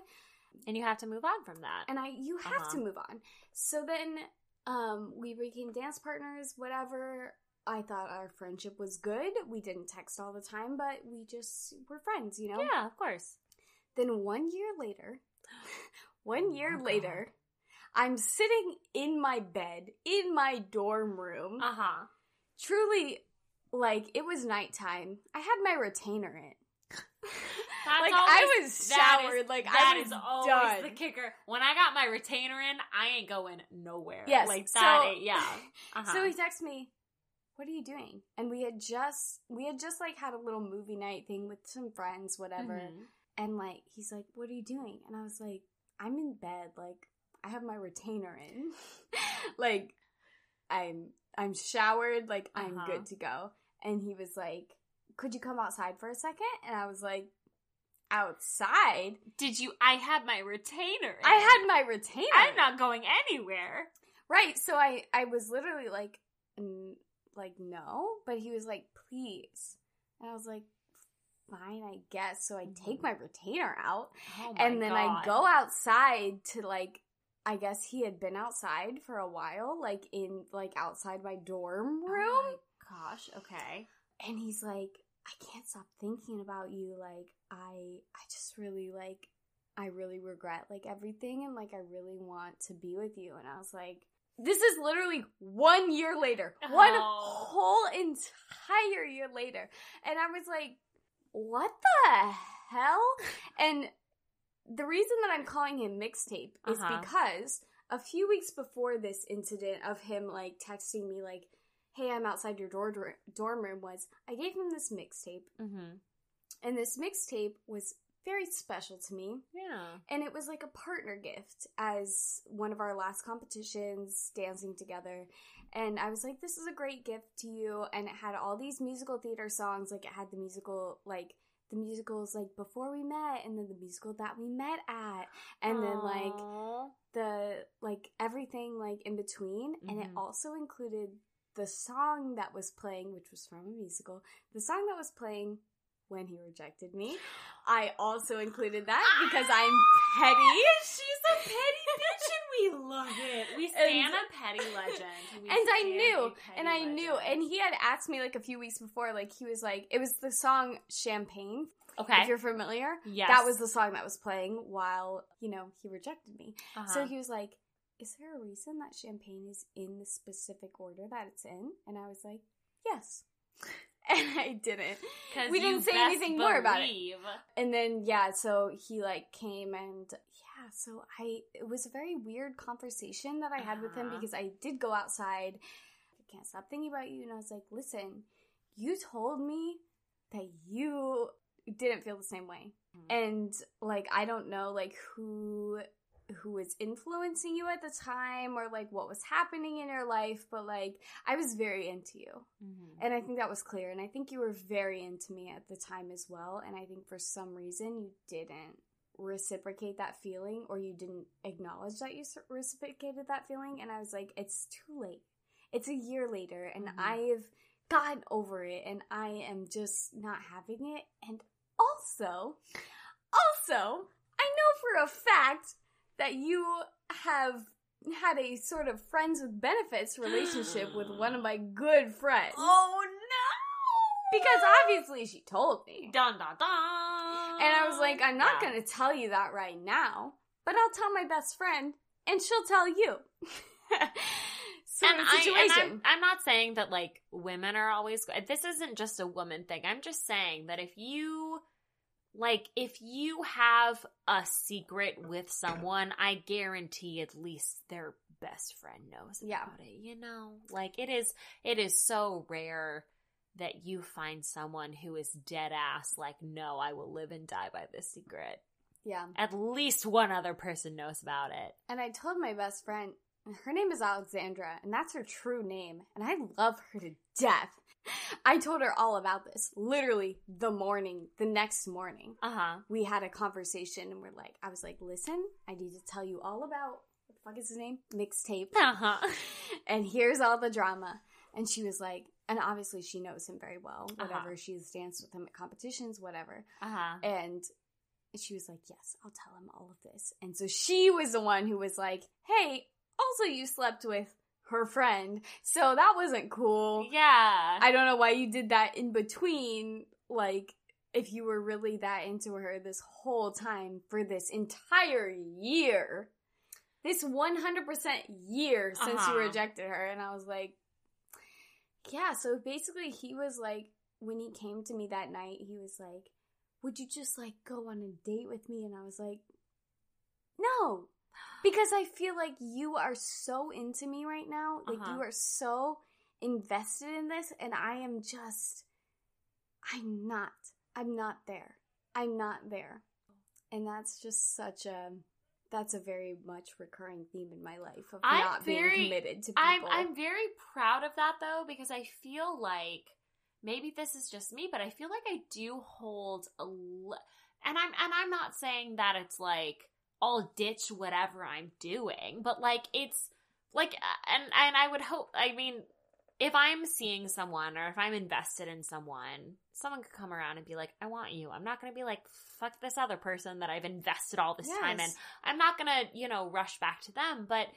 and you have to move on from that. and I you have Uh-huh. to move on. So then um we became dance partners, whatever. I thought our friendship was good. We didn't text all the time, but we just were friends, you know? yeah, of course. Then one year later, one year my later, I'm sitting in my bed in my dorm room. Uh huh. truly like it was nighttime. I had my retainer in. Like always- I was that is- showered, like That I was is always done. the kicker. When I got my retainer in, I ain't going nowhere. Yes, like so- that. ain't- yeah. Uh-huh. So he texts me, "What are you doing?" And we had just we had just like had a little movie night thing with some friends, whatever. Mhm. And like he's like, "What are you doing?" And I was like, "I'm in bed. Like I have my retainer in. like I'm I'm showered. Like I'm Uh-huh. good to go." And he was like, "Could you come outside for a second? And I was like, "Outside? Did you? I had my retainer. In. I had my retainer. I'm not going anywhere. Right. So I I was literally like n- like no, but he was like please. And I was like fine, I guess. So I mm-hmm. take my retainer out Oh my and then I go outside to like I guess he had been outside for a while like in like outside my dorm room Oh my gosh. Okay. and he's like I can't stop thinking about you like I I just really like I really regret like everything and like I really want to be with you and I was like This is literally one year later. One Oh. whole entire year later. And I was like, what the hell? And the reason that I'm calling him mixtape is Uh-huh. because a few weeks before this incident of him like texting me like, "Hey, I'm outside your door dorm room," was I gave him this mixtape, Mm-hmm. and this mixtape was very special to me. Yeah. And it was like a partner gift as one of our last competitions dancing together. And I was like, this is a great gift to you. And it had all these musical theater songs. Like it had the musical, like the musicals like before we met and then the musical that we met at. And then like the, like everything like in between. And it Mhm. also included the song that was playing, which was from a musical, the song that was playing when he rejected me. I also included that because I'm petty. She's a petty bitch and we love it. We stand a petty legend. We and I knew, and I knew, and he had asked me like a few weeks before, like he was like, it was the song Champagne, okay. if you're familiar. yes. That was the song that was playing while, you know, he rejected me. Uh-huh. So he was like, Is there a reason that Champagne is in the specific order that it's in? And I was like, Yes. And I didn't. we didn't say anything more about it. And then yeah, so he like came and yeah, so I it was a very weird conversation that I had with him Uh-huh. because I did go outside. I can't stop thinking about you and I was like, "Listen, you told me that you didn't feel the same way." Mhm. And like I don't know like who who was influencing you at the time or like what was happening in your life, but like I was very into you. Mhm. And I think that was clear. And I think you were very into me at the time as well. And I think for some reason you didn't reciprocate that feeling or you didn't acknowledge that you reciprocated that feeling. And I was like, it's too late. It's a year later and Mhm. I've gotten over it and I am just not having it. And also, also, I know for a fact that you have had a sort of friends with benefits relationship with one of my good friends. Oh no! Because obviously she told me. dun dun dun. And I was like, I'm not Yeah. going to tell you that right now, but I'll tell my best friend and she'll tell you. and I, situation. and I'm, I'm not saying that like women are always. This isn't just a woman thing. I'm just saying that if you like, if you have a secret with someone, I guarantee at least their best friend knows Yeah. about it. You know, like it is. It is so rare that you find someone who is dead ass like, no, I will live and die by this secret. yeah. At least one other person knows about it. And I told my best friend, her name is Alexandra, and that's her true name, and I love her to death. I told her all about this literally the morning, the next morning. Uh huh. We had a conversation, and we're like, I was like, listen, I need to tell you all about what the fuck is his name? Mixtape. Uh huh. and here's all the drama. And she was like, and obviously she knows him very well, whatever. Uh-huh. She's danced with him at competitions, whatever. Uh huh. And she was like, Yes, I'll tell him all of this. And so she was the one who was like, Hey, also you slept with her friend. So that wasn't cool. Yeah. I don't know why you did that in between, like, if you were really that into her this whole time for this entire year. This 100% year since Uh-huh. you rejected her. And I was like, yeah, so basically he was like, when he came to me that night, he was like, would you just like go on a date with me? And I was like, no, because I feel like you are so into me right now. Like Uh-huh. you are so invested in this, and I am just, I'm not. I'm not there. I'm not there. And that's just such a, that's a very much recurring theme in my life of I'm not very- being committed to people. I'm I'm very proud of that though because I feel like maybe this is just me, but I feel like I do hold a l- and I'm and I'm not saying that it's like I'll ditch whatever I'm doing, but like it's like uh, and and I would hope I mean if I'm seeing someone or if I'm invested in someone, someone could come around and be like, I want you. I'm not going to be like, fuck this other person that I've invested all this time in. I'm not going to, you know, rush back to them. But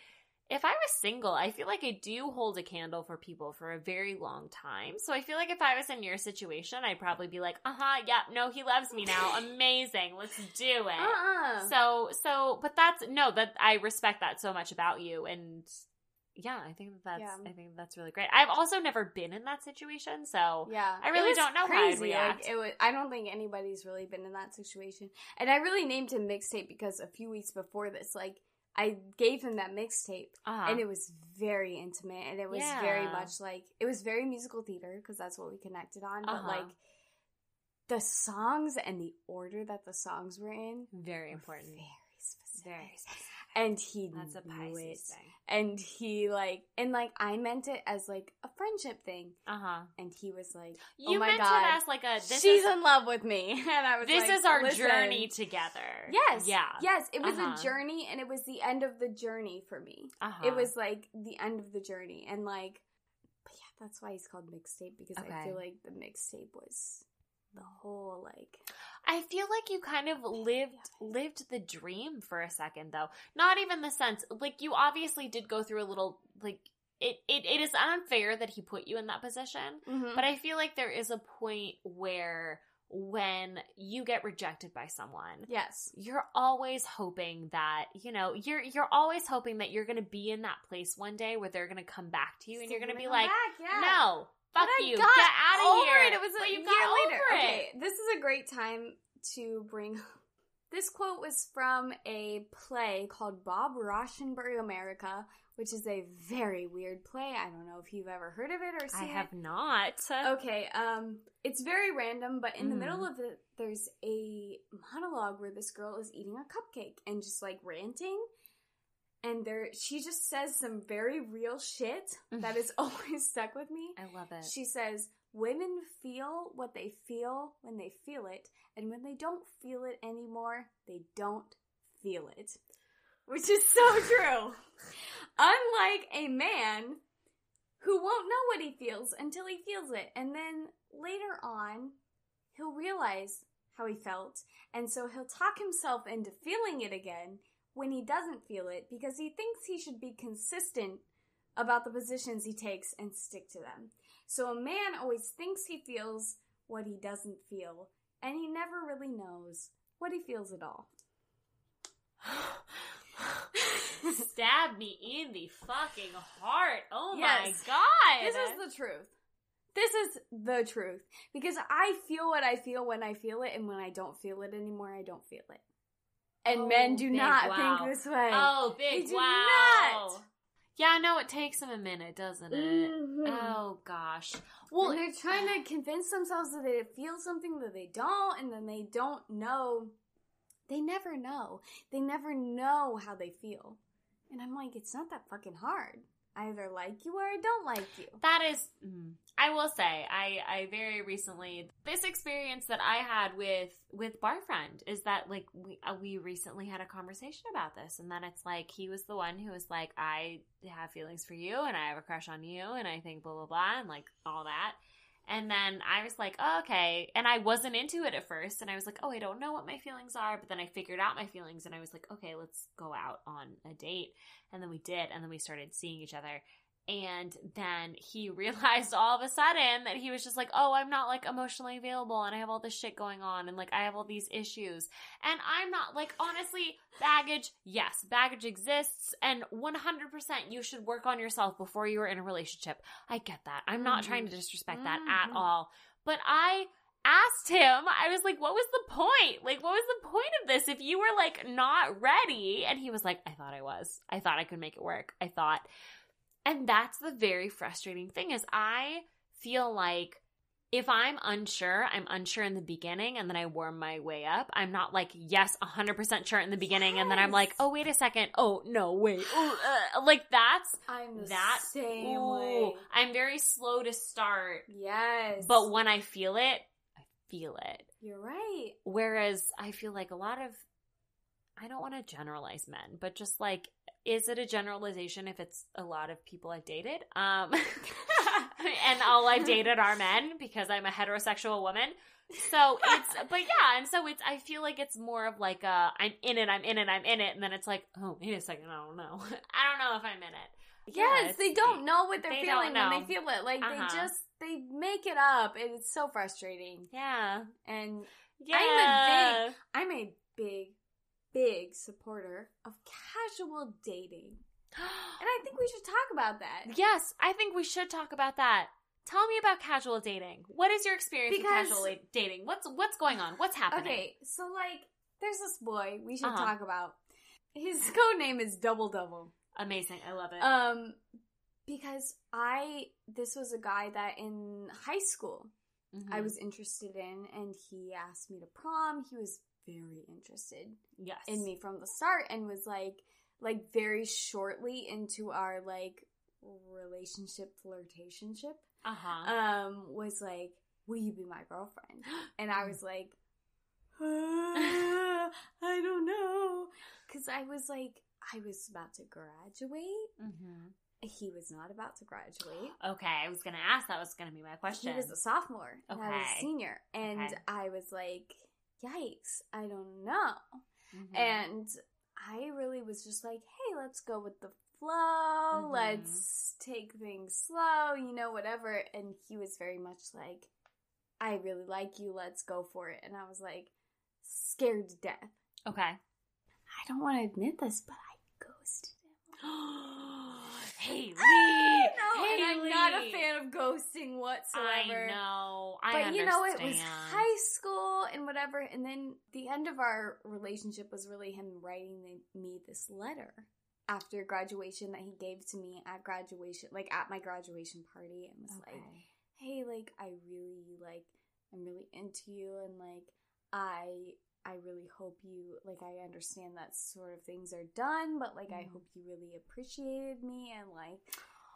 if I was single, I feel like I do hold a candle for people for a very long time. So I feel like if I was in your situation, I'd probably be like, uh huh, yeah, no, he loves me now. Amazing. Let's do it. Uh-uh. So, so, but that's, no, that I respect that so much about you. And yeah, I think that's Yeah. I think that's really great. I've also never been in that situation, so Yeah, I really don't know how I'd react. Like, it was, I don't think anybody's really been in that situation. And I really named him mixtape because a few weeks before this, like I gave him that mixtape, uh-huh. and it was very intimate, and it was very much like it was very musical theater because that's what we connected on. But Uh-huh. like the songs and the order that the songs were in, very were important. very specific. Very specific. And he That's a knew it. Pisces thing. And he like, and like I meant it as like a friendship thing, Uh huh. and he was like, You "Oh my meant god." it as like a this She's is in love with me, and I was this like, is our "Listen." journey together. Yes, Yeah. yes. It was Uh-huh. a journey, and it was the end of the journey for me. Uh-huh. It was like the end of the journey, and like, but yeah, that's why he's called mixtape because I feel like the mixtape was the whole like. I feel like you kind of lived lived the dream for a second though. Not even the sense like you obviously did go through a little like it, it, it is unfair that he put you in that position. Mhm. But I feel like there is a point where when you get rejected by someone, yes, you're always hoping that, you know, you're you're always hoping that you're gonna be in that place one day where they're gonna come back to you and you're gonna be like, back, yeah. No, fuck But I got Get out of here. It. it was a But you year later. Okay, this is a great time to bring. This quote was from a play called Bob Rauschenberg America, which is a very weird play. I don't know if you've ever heard of it or I have it. not. Okay, um, it's very random, but in the Mhm. middle of it, there's a monologue where this girl is eating a cupcake and just like ranting, and there she just says some very real shit that has always stuck with me. I love it. She says, Women feel what they feel when they feel it, and when they don't feel it anymore, they don't feel it. Which is so true. Unlike a man who won't know what he feels until he feels it, and then later on, he'll realize how he felt, and so he'll talk himself into feeling it again when he doesn't feel it because he thinks he should be consistent about the positions he takes and stick to them. So a man always thinks he feels what he doesn't feel, and he never really knows what he feels at all. Stab me in the fucking heart. Oh my god. This is the truth. This is the truth. Because I feel what I feel when I feel it, and when I don't feel it anymore, I don't feel it. And Oh, men do big not wow. think this way. Oh, They big do wow. not. Yeah, no, it takes them a minute, doesn't it? Mhm. Oh gosh. Well, Well, they're trying to convince themselves that they feel something that they don't, and then they don't know. They never know. They never know how they feel. And I'm like, it's not that fucking hard. Either like you or I don't like you. That is, mm, I will say, I I very recently this experience that I had with with Barfriend is that like we uh, we recently had a conversation about this, and then it's like he was the one who was like, I have feelings for you, and I have a crush on you, and I think blah blah blah, and like all that. And then I was like, oh, okay. And I wasn't into it at first. And I was like, oh, I don't know what my feelings are. But then I figured out my feelings and I was like, okay, let's go out on a date. And then we did. And then we started seeing each other. And then he realized all of a sudden that he was just like, oh, I'm not like emotionally available and I have all this shit going on and like I have all these issues. And I'm not like, honestly, baggage, yes, baggage exists. And 100% you should work on yourself before you are in a relationship. I get that. I'm not trying to disrespect that at Mhm. all. But I asked him, I was like, what was the point? Like, what was the point of this if you were like not ready? And he was like, I thought I was. I thought I could make it work. I thought. And that's the very frustrating thing is I feel like if I'm unsure, I'm unsure in the beginning and then I warm my way up. I'm not like, yes, 100% sure in the beginning and then I'm like, oh, wait a second. Oh, no, wait. Ooh, uh, like that's I'm the that. same ooh, way. I'm very slow to start, Yes. but when I feel it, I feel it. You're right. Whereas I feel like a lot of, I don't want to generalize men, but just like, is it a generalization if it's a lot of people I've dated? Um, and all I've dated are men because I'm a heterosexual woman. So it's, but yeah, and so it's, I feel like it's more of like a, I'm in it, I'm in it, I'm in it, and then it's like, oh, wait a second, I don't know. I don't know if I'm in it. Yes, it's- they don't know what they're they feeling when they feel it. Like Uh-huh. they just they make it up, and it's so frustrating. Yeah. And Yeah. I'm a big, I'm a big supporter of casual dating. And I think we should talk about that. yes, I think we should talk about that. Tell me about casual dating. What is your experience Because- with casual dating? What's what's going on? What's happening? Okay, so like, there's this boy we should Uh-huh. talk about. His code name is Double Double. Amazing. I love it. Um, because I this was a guy that in high school Mhm. I was interested in, and he asked me to prom. He was very interested yes. in me from the start, and was like, like very shortly into our like relationship flirtationship. Uh-huh. Um, was like, "Will you be my girlfriend?" And I was like, "Uh, I don't know, because I was like, I was about to graduate. Mhm. He was not about to graduate. Okay, I was gonna ask. That was gonna be my question. He was a sophomore, and I was a senior, and Okay. I was like, "Yikes, I don't know." Mhm. And I really was just like, "Hey, let's go with the flow. Mhm. Let's take things slow, you know, whatever." And he was very much like, "I really like you. Let's go for it." And I was like, scared to death. okay. I don't want to admit this, but I ghosted him. Haley. I know, and I'm Haley. not a fan of ghosting whatsoever. I know. I but you know, it was high school and whatever. And then the end of our relationship was really him writing the, me this letter after graduation that he gave to me at graduation, like at my graduation party, and was like, "Hey, like I really like, I'm really into you, and like I." I really hope you like I understand that sort of things are done, but like I Mhm. hope you really appreciated me and like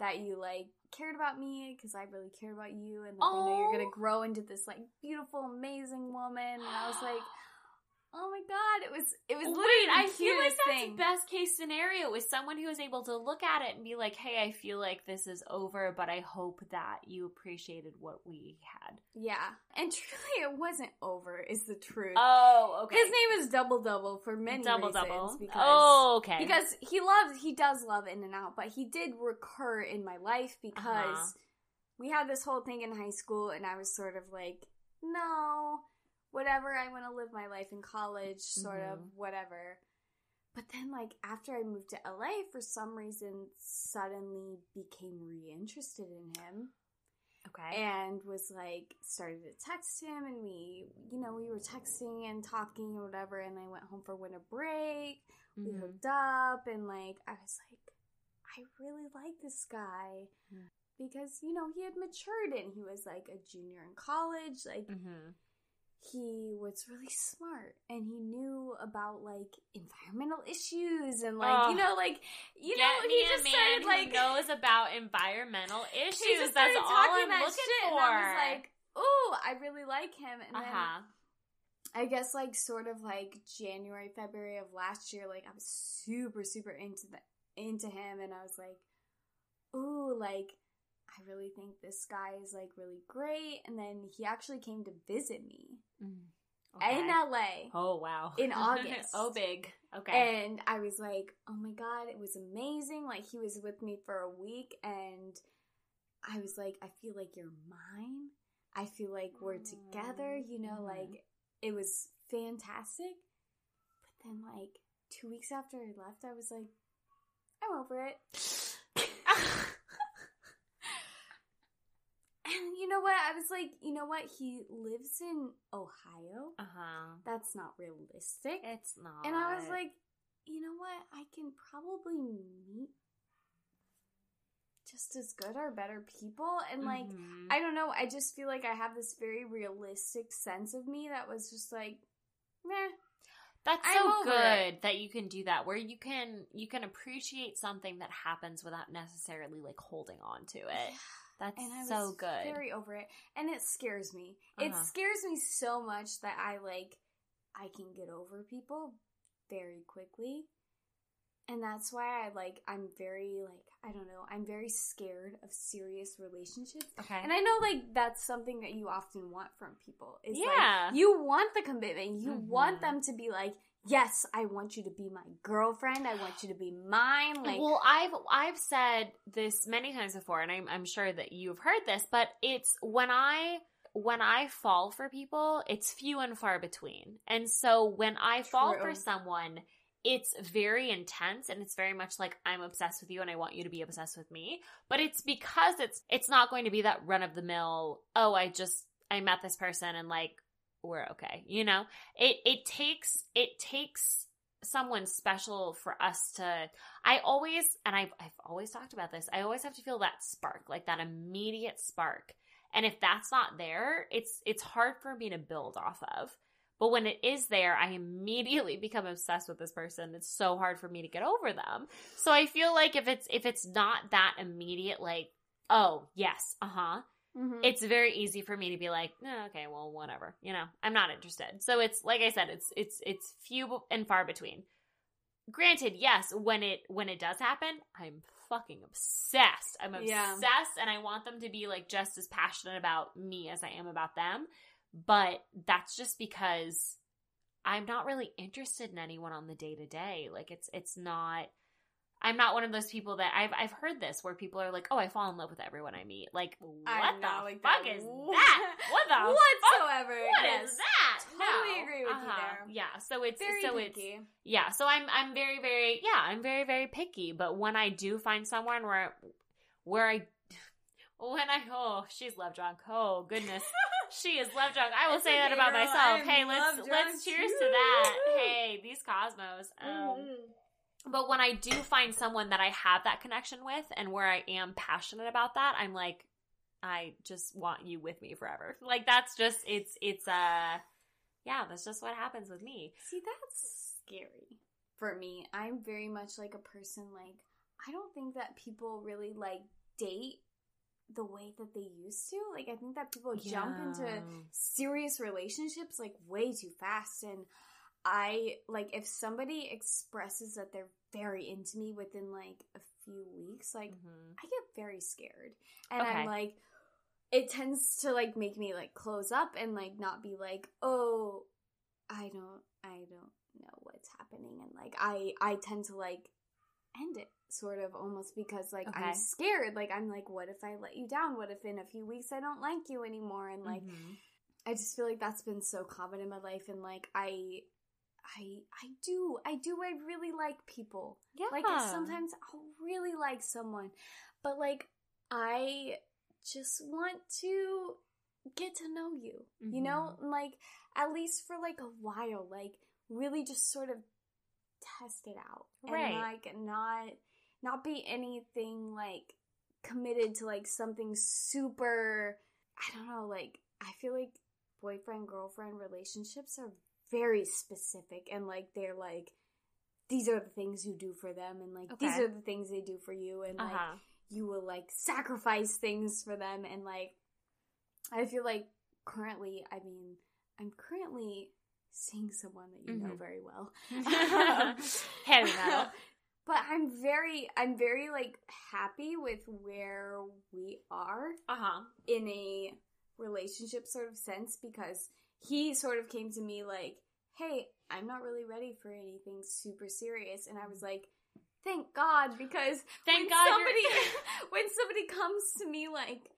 that you like cared about me because I really care about you and like, I know you're gonna Oh. grow into this like beautiful, amazing woman. And I was like, oh my god, it was it was Wait, I feel like that's thing. best case scenario is someone who is able to look at it and be like, "Hey, I feel like this is over, but I hope that you appreciated what we had." Yeah, and truly, it wasn't over. Is the truth. Oh, okay. His name is Double Double for many double reasons. double. Because oh, okay. because he loves he does love In-N-Out but he did recur in my life because Uh-huh. we had this whole thing in high school and i was sort of like no whatever i want to live my life in college sort of Mhm. whatever but then like after i moved to la for some reason suddenly became reinterested in him okay. and was like started to text him and we you know we were texting and talking or whatever and i went home for winter break we Mhm. hooked up and like I was like, I really like this guy Mm. because you know he had matured and he was like a junior in college. Like Mhm. He was really smart and he knew about like environmental issues and like you know like you know he just started like knows about environmental issues. That's all I'm that looking shit for. and I was like, oh, I really like him and uh then. I guess like sort of like January, February of last year, like I was super, super into the into him and I was like, ooh, like I really think this guy is like really great. And then he actually came to visit me in LA. Oh wow. in August. oh big. Okay. And I was like, oh my god, it was amazing. Like he was with me for a week and I was like, I feel like you're mine. I feel like we're together, you know, Mhm. like it was fantastic. But then like two weeks after I left, I was like, I'm over it. And you know what? I was like, you know what? He lives in Ohio. uh huh. That's not realistic. It's not. And I was like, you know what? I can probably meet just as good or better people. And like, Mhm. I don't know. I just feel like I have this very realistic sense of me that was just like, meh. That's I'm so good that you can do that, where you can you can appreciate something that happens without necessarily like holding on to it. That's And I so good. very over it. And it scares me. It Uh-huh. scares me so much that I like, I can get over people very quickly. And that's why I like, I'm very like, I don't know, I'm very scared of serious relationships. okay. And I know like that's something that you often want from people. Is Yeah. like you want the commitment. You want Mhm. them to be like, yes, I want you to be my girlfriend. I want you to be mine. Like, well, I've I've said this many times before, and I'm I'm sure that you've heard this, but it's when I when I fall for people, it's few and far between. And so when I fall for someone, it's very intense and it's very much like I'm obsessed with you and I want you to be obsessed with me. But it's because it's it's not going to be that run of the mill, oh, I just I met this person and like we're okay. You know? It it takes it takes someone special for us to I always and I've I've always talked about this. I always have to feel that spark, like that immediate spark. And if that's not there, it's it's hard for me to build off of. But when it is there, I immediately become obsessed with this person. It's so hard for me to get over them. So I feel like if it's if it's not that immediate like, oh, yes, uh-huh. Mhm. It's very easy for me to be like, "Eh, okay, well, whatever. You know, I'm not interested. So it's like I said, it's it's it's few and far between. Granted, yes, when it when it does happen, I'm fucking obsessed. I'm obsessed Yeah. and I want them to be like just as passionate about me as I am about them. But that's just because I'm not really interested in anyone on the day to day. Like it's it's not I'm not one of those people that I've I've heard this where people are like, "Oh, I fall in love with everyone I meet." Like, what the like fuck that. is that? What the fuck? whatsoever? What yes. is that? Totally No. agree with you Uh-huh. there. Yeah, so it's Very so it's picky. yeah, so I'm I'm very very yeah, I'm very very picky, but when I do find someone where where I when I oh, she's love drunk. Oh, goodness. she is love drunk. I will It's say that about girl. myself. I'm Hey, let's let's cheers to that. Hey, these cosmos. Um Mhm. But when I do find someone that I have that connection with and where I am passionate about that, I'm like, I just want you with me forever. Like that's just it's it's uh yeah, that's just what happens with me. See, that's scary for me. I'm very much like a person like I don't think that people really like date the way that they used to. Like I think that people jump into serious relationships like way too fast and I like if somebody expresses that they're very into me within like a few weeks, like Mhm. I get very scared. And Okay. I'm like it tends to like make me like close up and like not be like, "Oh, I don't I don't know what's happening." And like I I tend to like end it sort of almost because like Okay. I'm scared. Like I'm like, "What if I let you down? What if in a few weeks I don't like you anymore?" And like Mhm. I just feel like that's been so common in my life and like I I I do I do I really like people. yeah, Like sometimes I'll really like someone, but like I just want to get to know you. You know, Mm-hmm. like at least for like a while, like really just sort of test it out. Right. And like not not be anything like committed to like something super I don't know, like I feel like boyfriend girlfriend relationships are very specific and like they're like these are the things you do for them and like these are the things they do for you and like uh-huh. you will like sacrifice things for them and like I feel like currently I mean I'm currently seeing someone that you know Mhm. very well. But I'm very I'm very like happy with where we are Uh-huh. in a relationship sort of sense because he sort of came to me like, "Hey, I'm not really ready for anything super serious." And I was like, "Thank God because Thank when God somebody when somebody comes to me like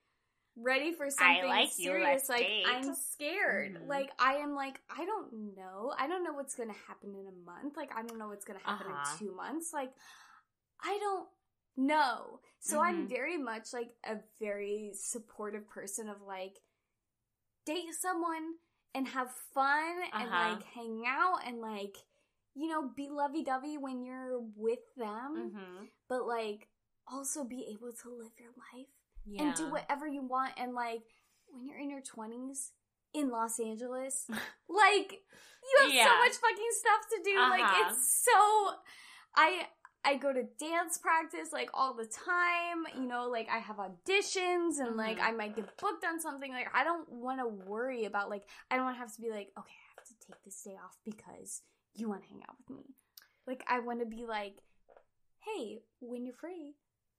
ready for something like serious, like date. I'm scared. Mhm. Like I am like I don't know. I don't know what's gonna happen in a month. Like I don't know what's gonna happen Uh-huh. in two months. Like I don't know. So I'm Mhm. very much like a very supportive person of like date someone and have fun and Uh-huh. like hang out and like you know be lovey-dovey when you're with them Mm-hmm. but like also be able to live your life Yeah. and do whatever you want and like when you're in your 20s in Los Angeles like you have so much fucking stuff to do like Uh-huh. it's so I I go to dance practice like all the time you know like I have auditions and like Mhm. I might get booked on something like I don't want to worry about like I don't want to have to be like okay I have to take this day off because you want to hang out with me like I want to be like hey when you're free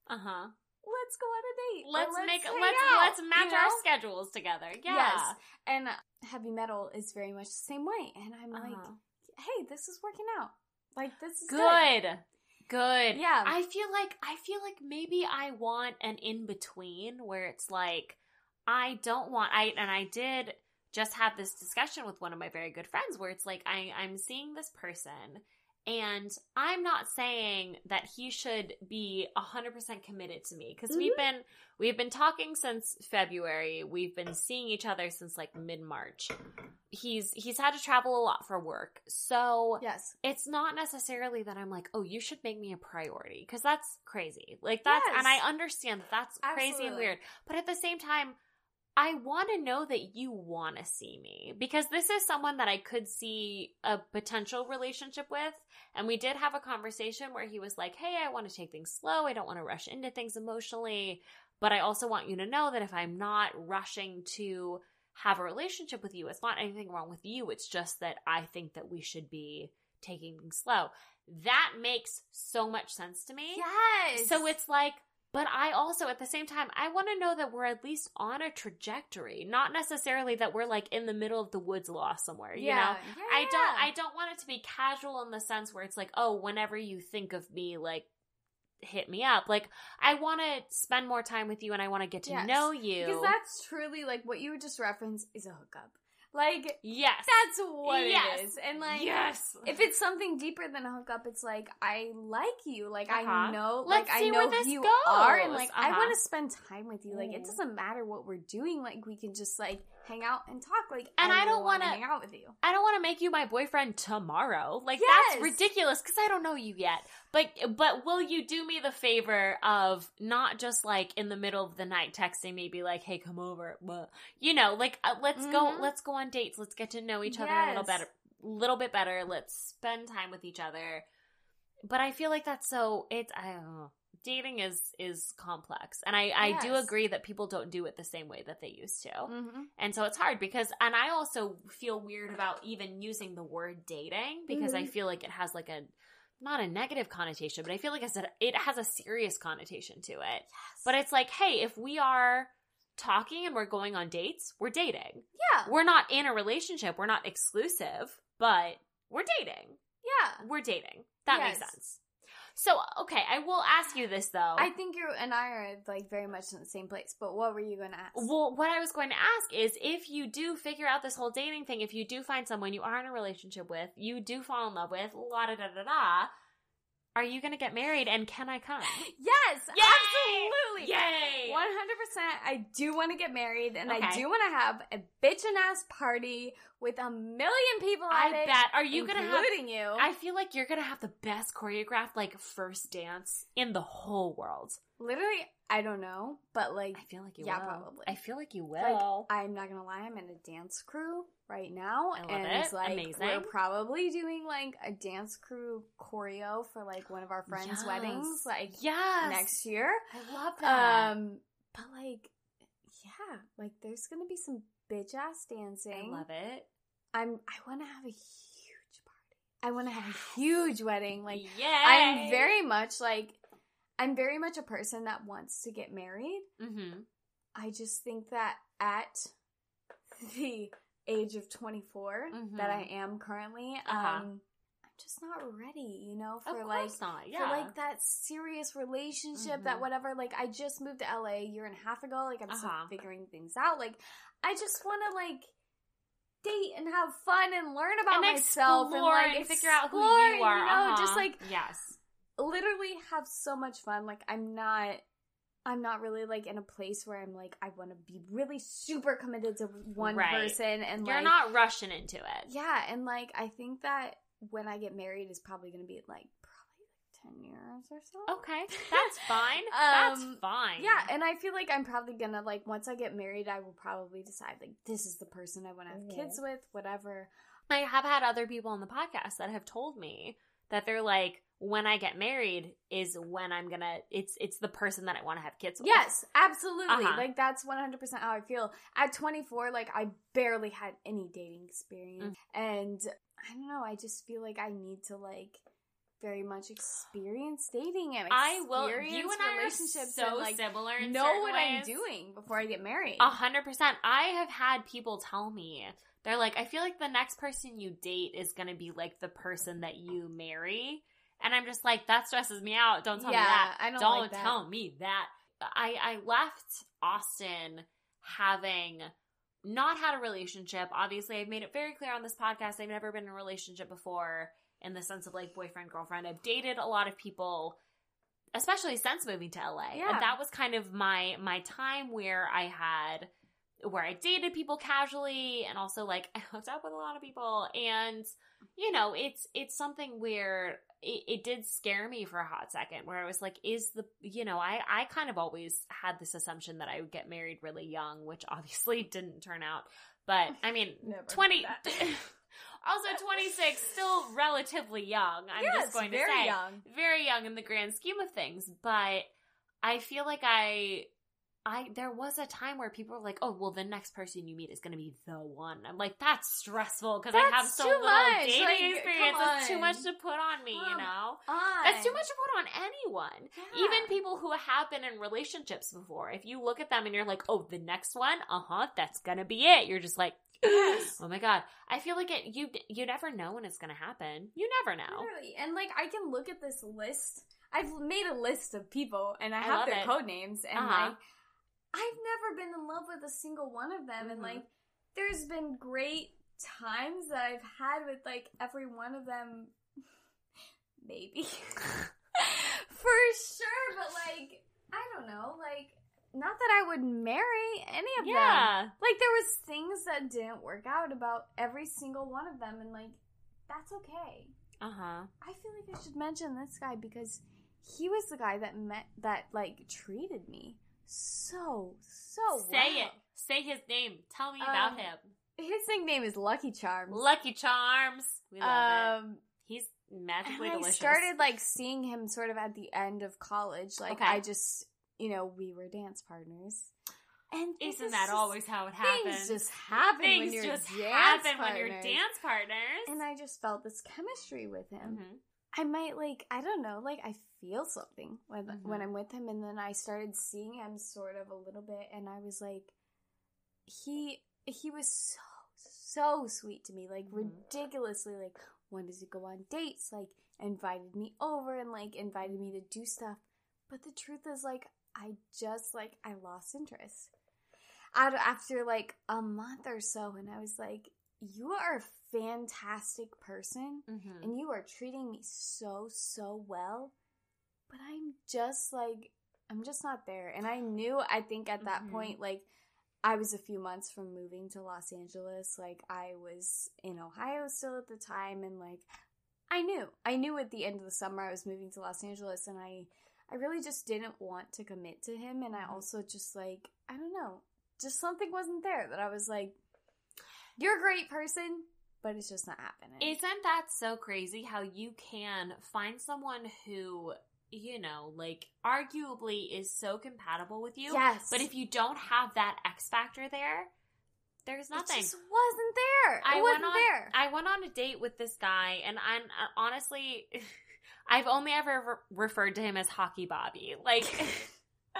Uh-huh. let's go on a date. or Let's, make let's out, let's match you our schedules together. Yeah. Yes. And heavy metal is very much the same way. And I'm like, Uh-huh. hey, this is working out. Like this is good. Good. Yeah. I feel like I feel like maybe I want an in between where it's like I don't want I and I did just have this discussion with one of my very good friends where it's like I I'm seeing this person And I'm not saying that he should be 100% committed to me because we've mm-hmm. been we've been talking since February. We've been seeing each other since like mid-March. He's he's had to travel a lot for work. So Yes. it's not necessarily that I'm like, "Oh, you should make me a priority" because that's crazy. Like that's Yes. and I understand that that's crazy and weird. But at the same time, I want to know that you want to see me because this is someone that I could see a potential relationship with. And we did have a conversation where he was like, Hey, I want to take things slow. I don't want to rush into things emotionally. But I also want you to know that if I'm not rushing to have a relationship with you, it's not anything wrong with you. It's just that I think that we should be taking things slow. That makes so much sense to me. Yes. So it's like, but I also at the same time, I want to know that we're at least on a trajectory, not necessarily that we're like in the middle of the woods lost somewhere, you know? yeah. I don't I don't want it to be casual in the sense where it's like, oh, whenever you think of me, like hit me up. Like I want to spend more time with you and I want to get to Yes. know you. Because that's truly like what you would just reference is a hookup. Like yes. that's what Yes. it is. And like yes. if it's something deeper than a hookup, it's like I like you. Like Uh-huh. I know Let's like I know who you goes. are and like I Uh-huh. want to spend time with you. Like it Mhm. doesn't matter what we're doing. Like we can just like hang out and talk. Like And I don't want to hang out with you. I don't want to make you my boyfriend tomorrow. Like Yes. that's ridiculous because I don't know you yet. But but will you do me the favor of not just like in the middle of the night texting me, be like, "Hey, come over," but you know, like uh, let's go, Mhm. let's go on dates, let's get to know each other a little Yes. better, little bit better. Let's spend time with each other. But I feel like that's so it's I don't know. Dating is is complex, and I I do agree that people don't do it the same way that they used to. Mm-hmm. And so it's hard because, and I also feel weird about even using the word dating because I Mhm. feel like it has like a, not a negative connotation, but I feel like I said it has a serious connotation to it. But it's like, hey, if we are talking and we're going on dates, we're dating. yeah, We're not in a relationship. We're not exclusive, but we're dating. yeah. We're dating. That makes sense. So, okay, I will ask you this though. I think you and I are like very much in the same place. But what were you going to ask? Well, what I was going to ask is if you do figure out this whole dating thing, if you do find someone you are in a relationship with, you do fall in love with, la da da da da, are you going to get married and can I come? yes, Yay! absolutely. Yay! One hundred percent. I do want to get married, and I do want to have a bitchin' ass party with a million people I it. bet. Are you to have. including you? I feel like you're to have the best choreographed, like, first dance in the whole world. Literally, I don't know, but like, I feel like you Yeah, will. probably. I feel like you like will. I'm not gonna lie, I'm in a dance crew right now, I love and it. like Amazing. we're probably doing like a dance crew choreo for like one of our friends' Yes. weddings, like yes. next year. I love that. Um, but like, yeah, like there's gonna be some bitch ass dancing. I love it. I'm. I want to have a huge party. I want to have a huge wedding. Like Yay! I'm very much like. I'm very much a person that wants to get married. Mm-hmm. I just think that at the age of 24 that I am currently, Mm-hmm. Uh-huh. um, just not ready, you know, for like not. Yeah. for like that serious relationship, that Mhm. whatever. Like I just moved to LA a year and a half ago. Like I'm still Uh-huh. figuring things out. Like I just want to like date and have fun and learn about and myself and like and figure out who you are. You know, just Uh-huh. like yes, literally have so much fun. Like I'm not I'm not really like in a place where I'm like I want to be really super committed to one Right. person and like you're like not rushing into it. Yeah, and like I think that when I get married is probably going to be like probably like 10 years or so. Okay, that's fine. that's Um, fine. Yeah, and I feel like I'm probably gonna like once I get married, I will probably decide like this is the person I want to have Mhm. kids with, whatever. I have had other people on the podcast that have told me that they're like, when I get married is when I'm gonna. It's it's the person that I want to have kids with. Yes, absolutely. Uh-huh. Like that's 100% how I feel. At 24, like I barely had any dating experience, Mm. and I don't know. I just feel like I need to like very much experience dating and I will. You and I are so and like similar. Know what I'm doing before I get married. A hundred percent. I have had people tell me they're like, I feel like the next person you date is gonna be like the person that you marry, and I'm just like, that stresses me out. Don't tell yeah, me that. I don't, Don't like that. tell me that. I I left Austin having not had a relationship. Obviously, I've made it very clear on this podcast I've never been in a relationship before. in the sense of like boyfriend girlfriend. I've dated a lot of people especially since moving to LA. Yeah. And that was kind of my my time where I had where I dated people casually and also like I hooked up with a lot of people and you know, it's it's something where it, it did scare me for a hot second where I was like, is the you know, I I kind of always had this assumption that I would get married really young, which obviously didn't turn out. But I mean, 20 also 26 still relatively young. I'm Yeah, just going to very say young. very young in the grand scheme of things, but I feel like I I there was a time where people were like, "Oh, well, the next person you meet is going to be the one." I'm like, "That's stressful because I have so little much. dating Like, experience. come It's too much to put on me, you know." On. That's too much to put on anyone. Yeah. Even people who have been in relationships before. If you look at them and you're like, "Oh, the next one, uh huh, that's gonna be it," you're just like, Yes. "Oh my god!" I feel like it. You you never know when it's gonna happen. You never know. Literally. And like I can look at this list. I've made a list of people and I I have their it. code names and Uh-huh. like I've never been in love with a single one of them and Mhm. like there's been great times that I've had with like every one of them maybe for sure but like I don't know like not that I would marry any of them Yeah. like there was things that didn't work out about every single one of them and like that's okay Uh huh. I feel like I should mention this guy because he was the guy that met that like treated me so so Say well. it. Say his name. Tell me about Um, him. His nickname is Lucky Charms. Lucky Charms. We love it. um, He's and magically I started like seeing him sort of at the end of college. Like Okay. I just, you know, we were dance partners. And Isn't that just- always how it happens? Things just happen when Things you're just dance happen when you're partners. dance partners. And I just felt this chemistry with him. Mhm. I might like I don't know, like I feel something when Mhm. when I'm with him and then I started seeing him sort of a little bit and I was like he he was so so sweet to me, like Mhm. ridiculously like wanted to go on dates, like invited me over and like invited me to do stuff. But the truth is like I just like I lost interest. After like a month or so and I was like you are a fantastic person Mhm. and you are treating me so so well but i'm just like i'm just not there and i knew i think at that Mhm. point like i was a few months from moving to los angeles like i was in ohio still at the time and like i knew i knew at the end of the summer i was moving to los angeles and i i really just didn't want to commit to him and i Mhm. also just like i don't know just something wasn't there that i was like you're a great person but it's just not happening Isn't that so crazy how you can find someone who, you know, like arguably is so compatible with you? Yes. But if you don't have that X factor there, there's nothing. It just wasn't there. It I wasn't went on there. I went on a date with this guy, and I'm uh, honestly, I've only ever re- referred to him as Hockey Bobby. Like,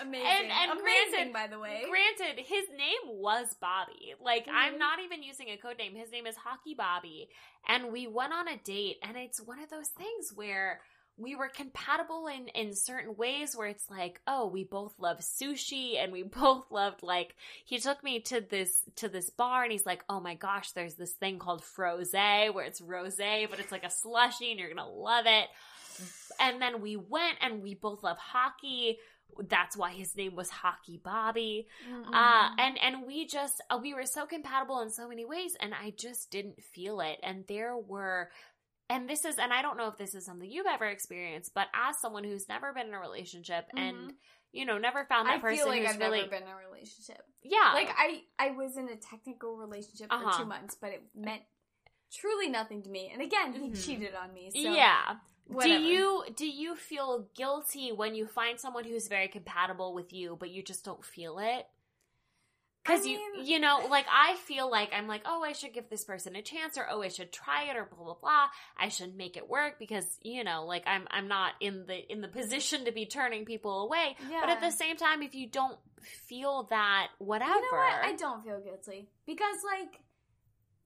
Amazing. and- and Amazing, granted- by the way. granted, his name was Bobby. Like, Mhm. I'm not even using a code name. His name is Hockey Bobby, and we went on a date, and it's one of those things where. We were compatible in, in certain ways where it's like, oh, we both love sushi and we both loved like he took me to this to this bar and he's like, "Oh my gosh, there's this thing called froze where it's rosé, but it's like a slushy and you're going to love it." And then we went and we both love hockey. That's why his name was Hockey Bobby. Mm-hmm. Uh and and we just uh, we were so compatible in so many ways and I just didn't feel it. And there were and this is and I don't know if this is something you've ever experienced, but as someone who's never been in a relationship and Mhm. you know, never found that I person feel like I've really never been in a relationship. yeah, Like I, I was in a technical relationship for Uh-huh. two months, but it meant truly nothing to me. And again, he Mhm. cheated on me. So yeah. Whatever. Do you do you feel guilty when you find someone who's very compatible with you, but you just don't feel it? Because I you you know, like I feel like I'm like, oh, I should give this person a chance, or oh, I should try it, or blah blah blah. I should make it work because you know, like I'm I'm not in the in the position to be turning people away. Yeah. But at the same time, if you don't feel that, whatever, You know what? I don't feel guilty because like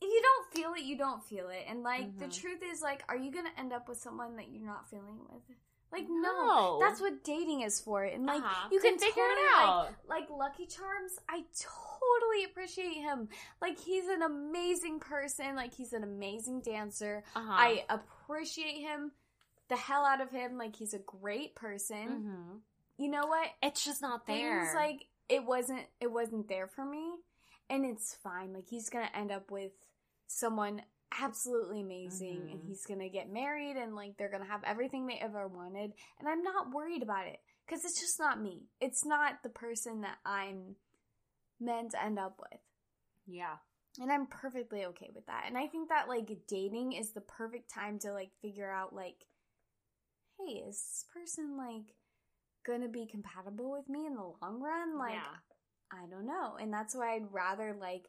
if you don't feel it, you don't feel it. And like the Mhm. truth is like are you going to end up with someone that you're not feeling with? Like no, No. that's what dating is for. And like Uh-huh. you can figure it totally, like- out. Like, Lucky Charms, I totally appreciate him. Like he's an amazing person. Like he's an amazing dancer. Uh-huh. I appreciate him, the hell out of him. Like he's a great person. Mhm. You know what? It's just not there. Things like it wasn't it wasn't there for me, and it's fine. Like he's gonna end up with someone absolutely amazing, and Mhm. he's gonna get married, and like they're gonna have everything they ever wanted, and I'm not worried about it because it's just not me. It's not the person that I'm meant to end up with. yeah. And I'm perfectly okay with that. And I think that like dating is the perfect time to like figure out like, hey, is this person like gonna be compatible with me in the long run? Like, yeah. I don't know. And that's why I'd rather like,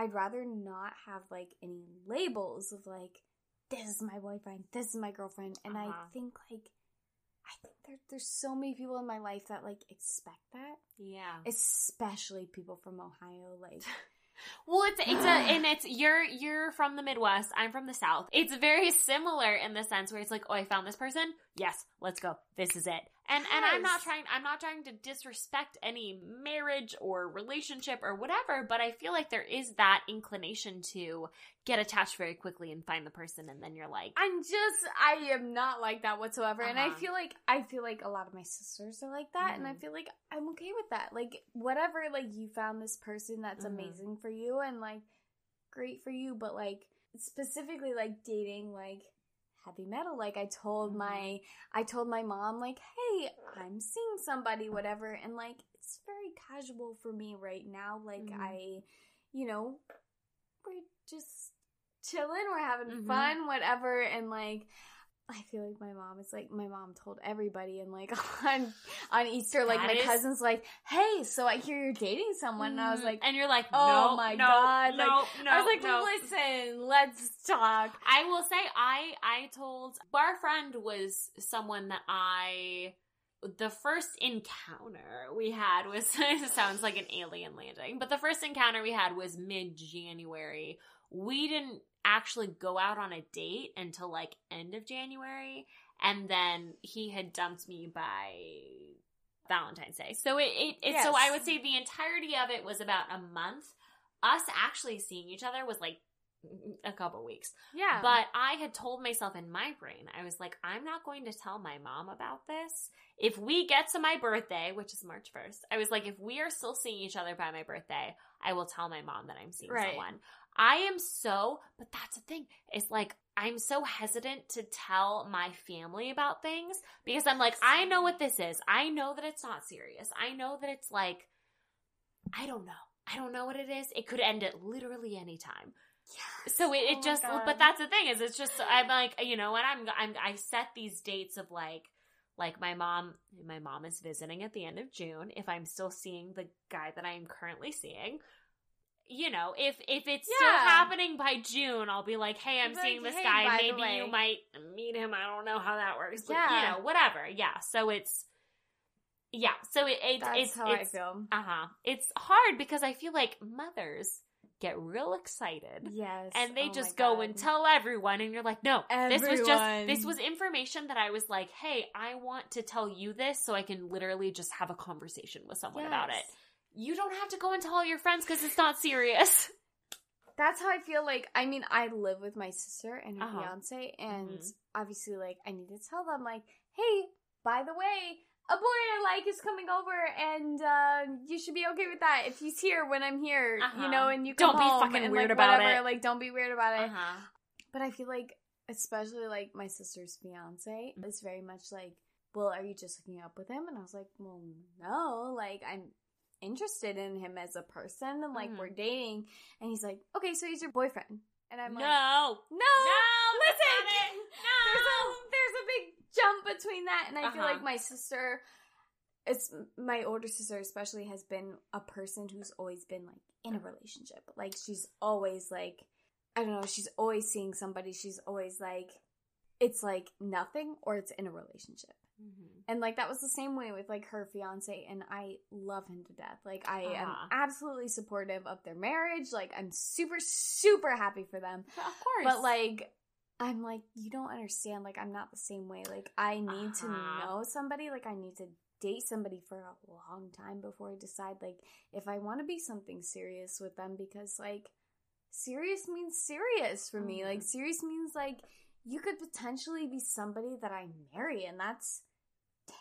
I'd rather not have like any labels of like, this is my boyfriend, this is my girlfriend. And Uh-huh. I think like, I think there, there's so many people in my life that like expect that, Yeah. especially people from Ohio. Like, Well, it's it's a and it's you're you're from the Midwest. I'm from the South. It's very similar in the sense where it's like, oh, I found this person. Yes, let's go. This is it. And and I'm not trying. I'm not trying to disrespect any marriage or relationship or whatever. But I feel like there is that inclination to get attached very quickly and find the person, and then you're like, I'm just I am not like that whatsoever. And I Uh-huh. feel like I feel like a lot of my sisters are like that and I Mhm. feel like I'm okay with that. Like whatever like you found this person that's Mhm. amazing for you and like great for you, but like specifically like dating like heavy metal like I told Mhm. my I told my mom like, "Hey, I'm seeing somebody whatever." And like it's very casual for me right now. Like Mhm. I you know, we're just chilling, we're having Mhm. fun, whatever, and like I feel like my mom is like my mom told everybody and like on on Easter, like That my is- cousin's like, Hey, so I hear you're dating someone and I was "Mm," like and you're like, oh no, my no, God, no, like, no. I was like, no. listen, let's talk. I will say I I told our friend was someone that I the first encounter we had was it sounds like an alien landing, but the first encounter we had was mid January. We didn't actually go out on a date until like end of January, and then he had dumped me by Valentine's Day. So it, it, it so I would say the entirety of it was about a month. Us actually seeing each other was like a couple weeks. Yeah. But I had told myself in my brain, I was like, I'm not going to tell my mom about this. If we get to my birthday, which is March 1st, I was like, if we are still seeing each other by my birthday, I will tell my mom that I'm seeing Right. someone. I am so, but that's the thing. It's like, I'm so hesitant to tell my family about things because I'm like, I know what this is. I know that it's not serious. I know that it's like, I don't know. I don't know what it is. It could end at literally any time. So it, it Oh just, but that's the thing is, it's just I'm like, you know, when I'm, I'm, I set these dates of like, like my mom, my mom is visiting at the end of June. If I'm still seeing the guy that I am currently seeing, you know, if if it's still happening by June, I'll be like, hey, I'm Like, seeing this "Hey, guy. Maybe you might meet him. I don't know how that works. But, Yeah. you know, whatever. Yeah. So it's, yeah. So it, it that's it's how it's I feel. uh huh. It's hard because I feel like mothers get real excited Yes. and they oh just go and tell everyone and you're like no this was just this was information that i was like hey i want to tell you this so i can literally just have a conversation with someone about it Yes. You don't have to go and tell all your friends because it's not serious That's how I feel like I mean I live with my sister and her Uh-huh. fiance and Mhm. obviously like I need to tell them like, "Hey, by the way, a boy I like is coming over and uh you should be okay with that if he's here when I'm here, Uh-huh. you know, and you Don't come be fucking and, weird like, about whatever, it. Like don't be weird about it. uh-huh But I feel like especially like my sister's fiance is very much like, "Well, are you just hooking up with him?" And I was like, "Well, no, like I'm interested in him as a person and like Mhm. we're dating." And he's like, "Okay, so he's your boyfriend." And I'm no like, no no, that's listen. it. There's a no there's a big jump between that, and I feel Uh-huh. like my sister, it's my older sister especially, has been a person who's always been like in a relationship. Like she's always like, I don't know, she's always seeing somebody. She's always like, it's like nothing or it's in a relationship. Mhm. And like that was the same way with like her fiance and I love him to death. Like I am Uh-huh. absolutely supportive of their marriage. Like I'm super super happy for them. of course But like I'm like, you don't understand. Like, I'm not the same way. Like, I need to Uh-huh. know somebody. Like, I need to date somebody for a long time before I decide, like, if I want to be something serious with them. Because, like, serious means serious for me. Mhm. Like, serious means, like, you could potentially be somebody that I marry. And that's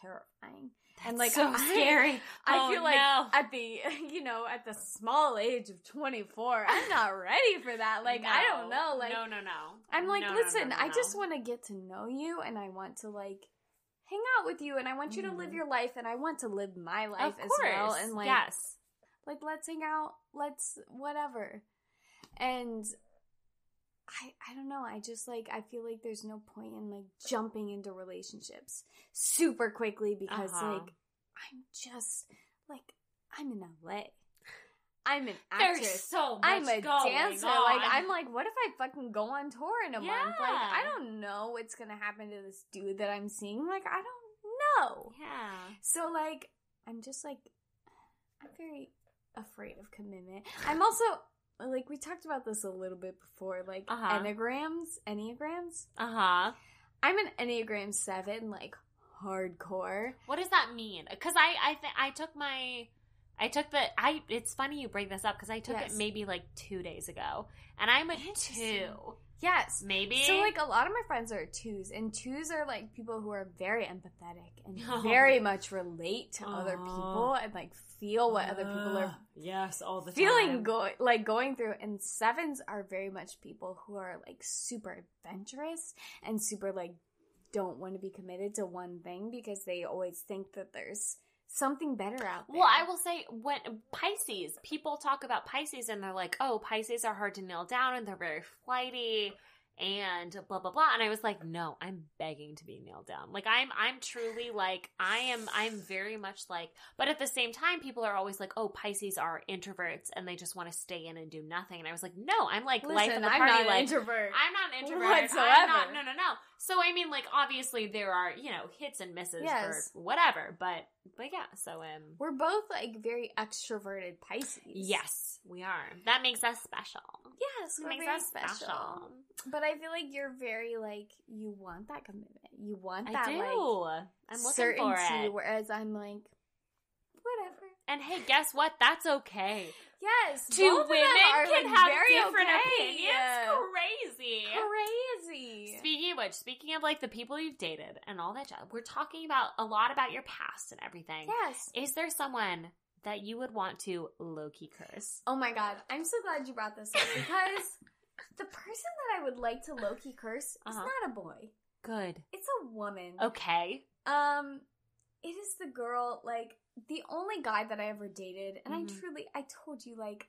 terrifying. and, like, so I- scary. I Oh, feel like no. at the you know at the small age of 24, I'm not ready for that. Like I don't know. Like no, no, no. I'm like, No, no, listen, no, no, I just want to get to know you, and I want to like hang out with you, and I want you to live Mhm. your life, and I want to live my life as well. And like, yes, like let's hang out, let's whatever. And I I don't know. I just like I feel like there's no point in like jumping into relationships super quickly because Uh-huh. like I'm just like I'm in LA. I'm an there's actress. so much I'm a dancer. on. Like I'm like, what if I fucking go on tour in a month? Like I don't know what's gonna happen to this dude that I'm seeing. Like I don't know. yeah. So like I'm just like I'm very afraid of commitment. I'm also like we talked about this a little bit before, like Uh-huh. enneagrams, enneagrams. Uh huh. I'm an enneagram seven, like hardcore. What does that mean? Because I I th- I took my I took the I. It's funny you bring this up because I took Yes. it maybe like two days ago, and I'm a two. Yes. Maybe So like a lot of my friends are twos, and twos are like people who are very empathetic and Oh. very much relate to other Oh. people and like feel what other people are ah, yes all the feeling go- like going through and sevens are very much people who are like super adventurous and super like don't want to be committed to one thing because they always think that there's something better out there. Well, I will say when Pisces, people talk about Pisces and they're like, "Oh, Pisces are hard to nail down and they're very flighty and blah blah blah." And I was like, "No, I'm begging to be nailed down. Like I'm I'm truly like I am I'm very much like, but at the same time people are always like, "Oh, Pisces are introverts and they just want to stay in and do nothing." And I was like, "No, I'm like life Listen, of the I'm party not an like introvert. I'm not an introvert. Whatsoever. I'm not. No, no, no. So I mean, like, obviously there are you know hits and misses Yes. for whatever, but but yeah. So um, We're both like very extroverted Pisces. yes, we are. That makes us special. Yes, It makes us special. But I feel like you're very like you want that commitment. You want I that do. like I'm looking certainty. for it. Whereas I'm like, whatever. And hey, guess what? That's okay. Yes, Two both of them women are, can like, have very different okay. opinions. Crazy. Crazy. Speaking of which, speaking of like the people you've dated and all that, jazz, we're talking about a lot about your past and everything. Yes. Is there someone that you would want to low key curse? Oh my god, I'm so glad you brought this up because the person that I would like to low key curse Uh-huh. is not a boy. Good. It's a woman. Okay. Um, it is the girl, like, the only guy that I ever dated, and Mhm. I truly, I told you, like,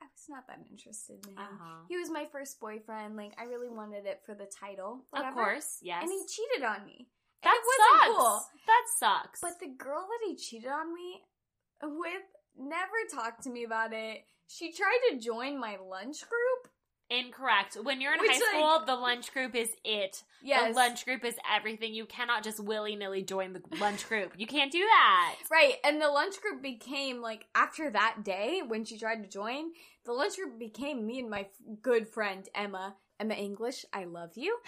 I, I was not that interested in him. Uh-huh. He was my first boyfriend. Like, I really wanted it for the title. Of course, yes. And he cheated on me. And that sucks. cool. That sucks. But the girl that he cheated on me with never talked to me about it. She tried to join my lunch group. Incorrect. When you're in Which, high like- school, the lunch group is it. Yes. The lunch group is everything. You cannot just willy nilly join the lunch group. You can't do that. Right, and the lunch group became like after that day when she tried to join, the lunch group became me and my f- good friend Emma. Emma English, I love you.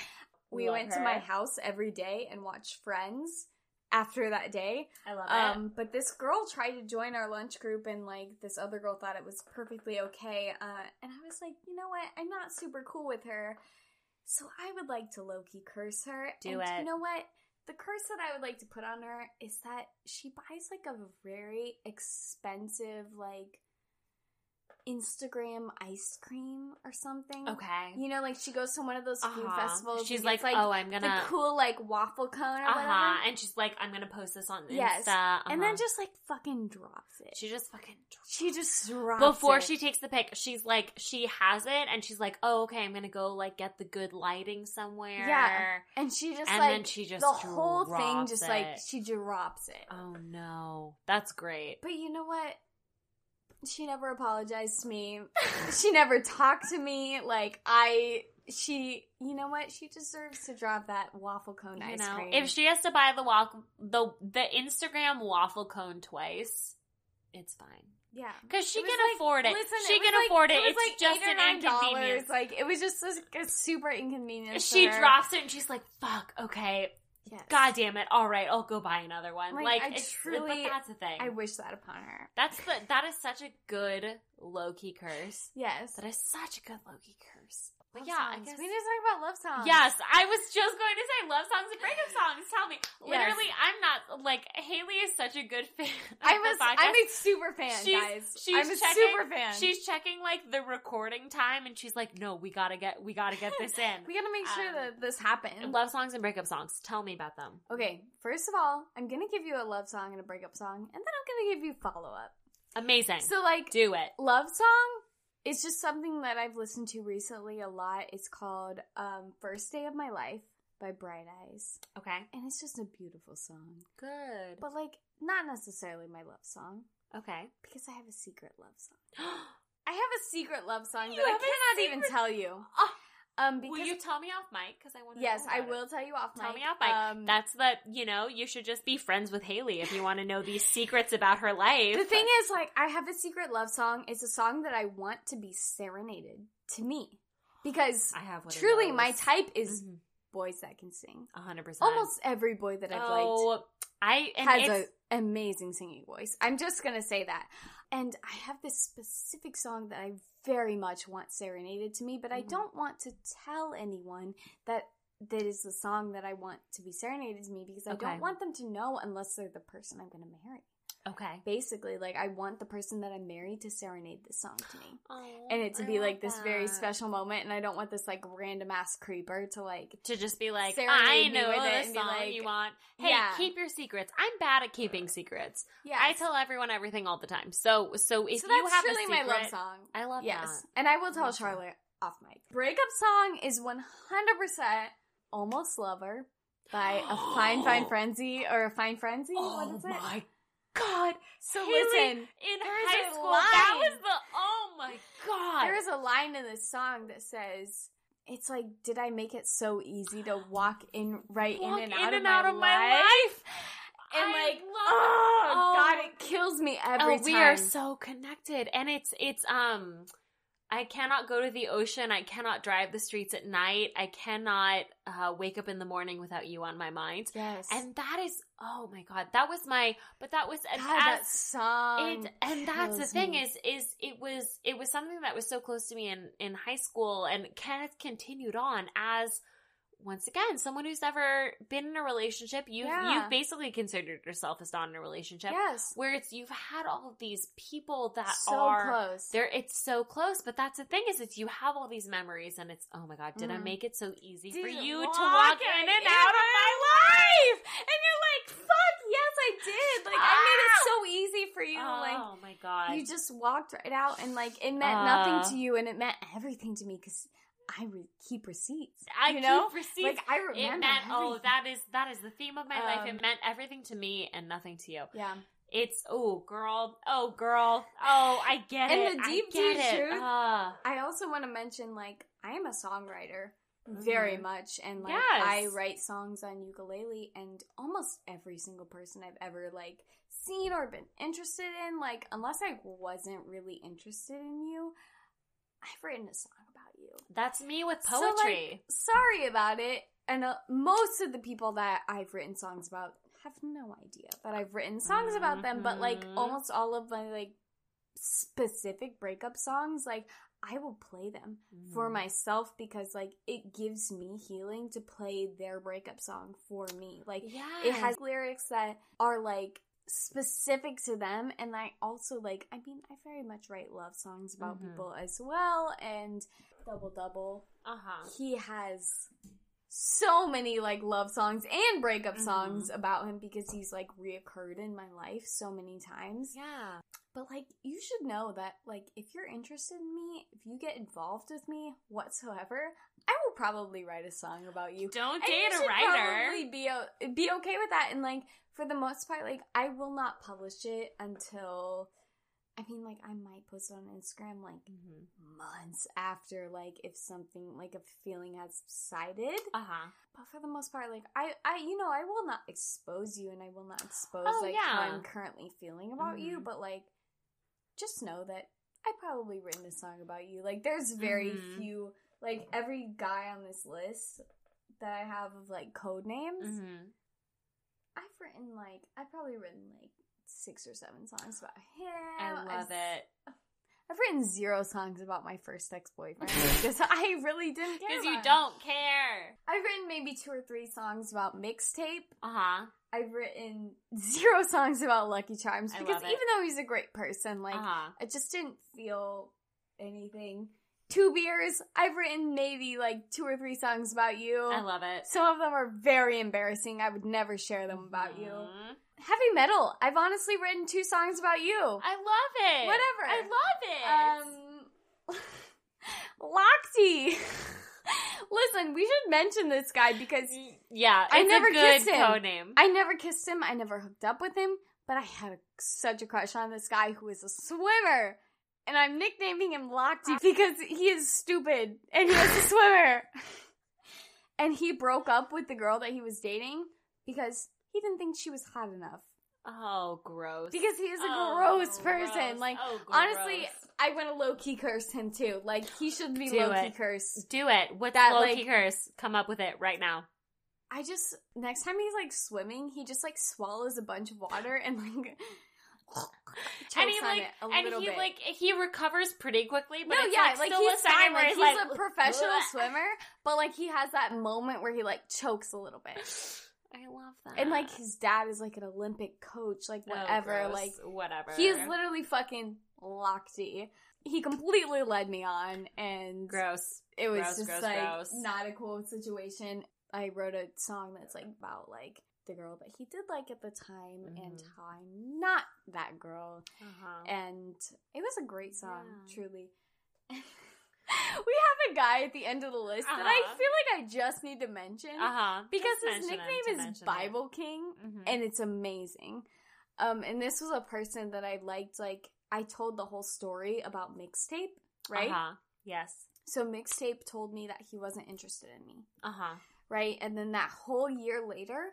We Love went to my house every day and watched Friends after that day. I love Um, but this girl tried to join our lunch group, and like this other girl thought it was perfectly okay. Uh, and I was like, you know what? I'm not super cool with her, so I would like to low key curse her. Do and it. You know what? The curse that I would like to put on her is that she buys like a very expensive like Instagram ice cream or something. Okay. You know, like she goes to one of those food Uh-huh. festivals. She's like, gets, oh, I'm gonna. cool like waffle cone or Uh whatever. huh. And she's like, I'm gonna post this on Insta. Uh-huh. and then just like fucking drops it. she just fucking She just drops before it. she takes the pic, she's like, she has it, and she's like, oh, okay, I'm gonna go like get the good lighting somewhere. Yeah. and she just and like then she just the whole thing just like she drops it. Oh no, that's great. But you know what? She never apologized to me. she never talked to me. Like I, she, you know what? She deserves to drop that waffle cone You ice know, cream. if she has to buy the walk the the Instagram waffle cone twice, it's fine. Yeah. Because she can like- afford it. Listen, she it can like- afford it. was It's like just an nine inconvenience. Like it was just a, a super inconvenience. she drops it and she's like, "Fuck, okay, Yes. god damn it, all right, I'll go buy another one." Like, Like, I it's, truly- but that's the thing. I wish that upon her. that's the that is such a good low key curse. Yes. That is such a good low key curse. But Love yeah, I guess we need to talk about love songs. Yes, I was just going to say love songs and breakup songs. Tell me, Yes. literally, I'm not like Haley is such a good fan. Of I the was. podcast. I'm a super fan, She's- guys. she's I'm a checking- super fan. She's checking like the recording time, and she's like, "No, we gotta get, we gotta get this in." we gotta make sure Um, that this happens. love songs and breakup songs. Tell me about them. Okay, first of all, I'm gonna give you a love song and a breakup song, and then I'm gonna give you follow up. Amazing. So, like, Do it. love song is just something that I've listened to recently a lot. It's called um, First Day of My Life by Bright Eyes. Okay. And it's just a beautiful song. Good. But, like, not necessarily my love song, Okay. because I have a secret love song. I have a secret love song You that I cannot even tell you. Oh. Um, because Will you tell me off mic? Because I want to. yes, I will tell you off mic. Tell mic. me off mic. Um, That's the you know you should just be friends with Haley if you want to know these secrets about her life. the thing is, like, I have a secret love song. It's a song that I want to be serenaded to me because I have one. truly my type is Mhm. boys that can sing. A hundred percent. Almost every boy that I've liked Oh, I and has an amazing singing voice. I'm just gonna say that. And I have this specific song that I very much want serenaded to me, but I Mhm. don't want to tell anyone that that is the song that I want to be serenaded to me because I Okay. don't want them to know unless they're the person I'm gonna marry. Okay. Basically, like I want the person that I'm married to serenade this song to me. Oh, And it to I be like this very special moment, and I don't want this like random ass creeper to like to just be like, I know the song like, you want. Hey, yeah. keep your secrets. I'm bad at keeping secrets. yeah. I tell everyone everything all the time. So, so if so you have truly a my secret, love song. I love Yes, that. and I will tell Love that. Charlotte off mic. Breakup song is one hundred percent "Almost Lover" by a Fine Fine Frenzy or a Fine Frenzy. what is it? Oh my god! So Haley, listen, in high school, that was the oh my god. there is a line in this song that says. It's like, did I make it so easy to walk in right Walk in and out, of, out my of my life? life. And I like, oh. Oh. god, it kills me every oh, time. we are so connected, and it's it's um. I cannot go to the ocean. I cannot drive the streets at night. I cannot uh, wake up in the morning without you on my mind. yes, And that is, oh my god, that was my. But that was God, as, that song. it, and that's the thing me. is, is it was it was something that was so close to me in in high school, and Kenneth continued on as once again someone who's never been in a relationship. You Yeah. you've basically considered yourself as not in a relationship, yes, where it's you've had all of these people that so are close. there. It's so close, but that's the thing is, it's you have all these memories, and it's oh my god, did I Mhm. make it so easy for Did you walk to walk in and in out of my life? and you're like, "Fuck, yes, I did." Like I made it so easy for you. Like oh my god, you just walked right out, and like it meant Uh. nothing to you, and it meant everything to me because I re- keep receipts. I you know, keep receipts. like I it remember. meant oh that is that is the theme of my life. Um, It meant everything to me and nothing to you. yeah. It's oh girl, oh girl, oh I get And it. the I deep, get deep it. truth- Ah. I also want to mention like I am a songwriter very Mhm. much and like Yes. I write songs on ukulele and almost every single person I've ever like seen or been interested in like unless I wasn't really interested in you I've written a song you. That's me with So, like, poetry. sorry about it and uh, most of the people that I've written songs about have no idea that I've written songs about them but like Mhm. almost all of my like specific breakup songs like I will play them for Mhm. myself because like it gives me healing to play their breakup song for me. Like yeah, it has lyrics that are like specific to them and I also like I mean I very much write love songs about Mhm. people as well and double double uh huh. he has so many like love songs and breakup Mhm. songs about him because he's like reoccurred in my life so many times. Yeah. But like you should know that like if you're interested in me, if you get involved with me whatsoever, I will probably write a song about you. Don't date you a writer. Probably be o- be okay with that, and like for the most part, like I will not publish it until. I mean, like I might post it on Instagram like Mhm. months after, like if something like a feeling has subsided. Uh huh. But for the most part, like I, I, you know, I will not expose you, and I will not expose Oh, like yeah. how I'm currently feeling about you. Mhm. But like, just know that I probably written a song about you. Like there's very Mhm. few like every guy on this list that I have of like code names. Mm-hmm. I've written like I've probably written like six or seven songs about him. I love I've, it I've written zero songs about my first ex boyfriend because I really didn't care. because you him. don't care. I've written maybe two or three songs about mixtape. Uh huh. I've written zero songs about Lucky Charms I because even though he's a great person, like Uh huh. I just didn't feel anything. Two beers. I've written maybe like two or three songs about you. I love it. Some of them are very embarrassing. I would never share them about you. Heavy metal. I've honestly written two songs about you. I love it. Whatever. I love it. Um, Lochte. Listen, we should mention this guy because yeah, I never a good kissed him. code name. I never kissed him. I never hooked up with him, but I had a, such a crush on this guy who is a swimmer. And I'm nicknaming him Lochte because he is stupid and he was a swimmer. and he broke up with the girl that he was dating because he didn't think she was hot enough. Oh, gross. Because he is a Oh, gross person. gross. Like, Oh, honestly. I want to low key curse him too. Like, he should be low key cursed. do it. What's that, low like- key curse? Come up with it right now. I just next time he's like swimming, he just like swallows a bunch of water and like and he like, and he bit. like he recovers pretty quickly. But no, it's, yeah, like, like, he's a second fine. where Like, he's like a professional swimmer, but like he has that moment where he like chokes a little bit, I love that. and like his dad is like an Olympic coach, like Oh, whatever. gross. like whatever. he is literally fucking Lochte. He completely led me on, and gross. it was Gross, just gross, like gross. not a cool situation. I wrote a song that's like about like the girl that he did like at the time and Mhm. how I'm not that girl. Uh-huh. And it was a great song, Yeah. truly. we have a guy at the end of the list that I Uh-huh. feel like I just need to mention Uh huh. because his nickname is Bible King Mm-hmm. and it's amazing. Um, and this was a person that I liked. Like I told the whole story about mixtape, right? Uh-huh. Yes. So mixtape told me that he wasn't interested in me, Uh huh. right? And then that whole year later,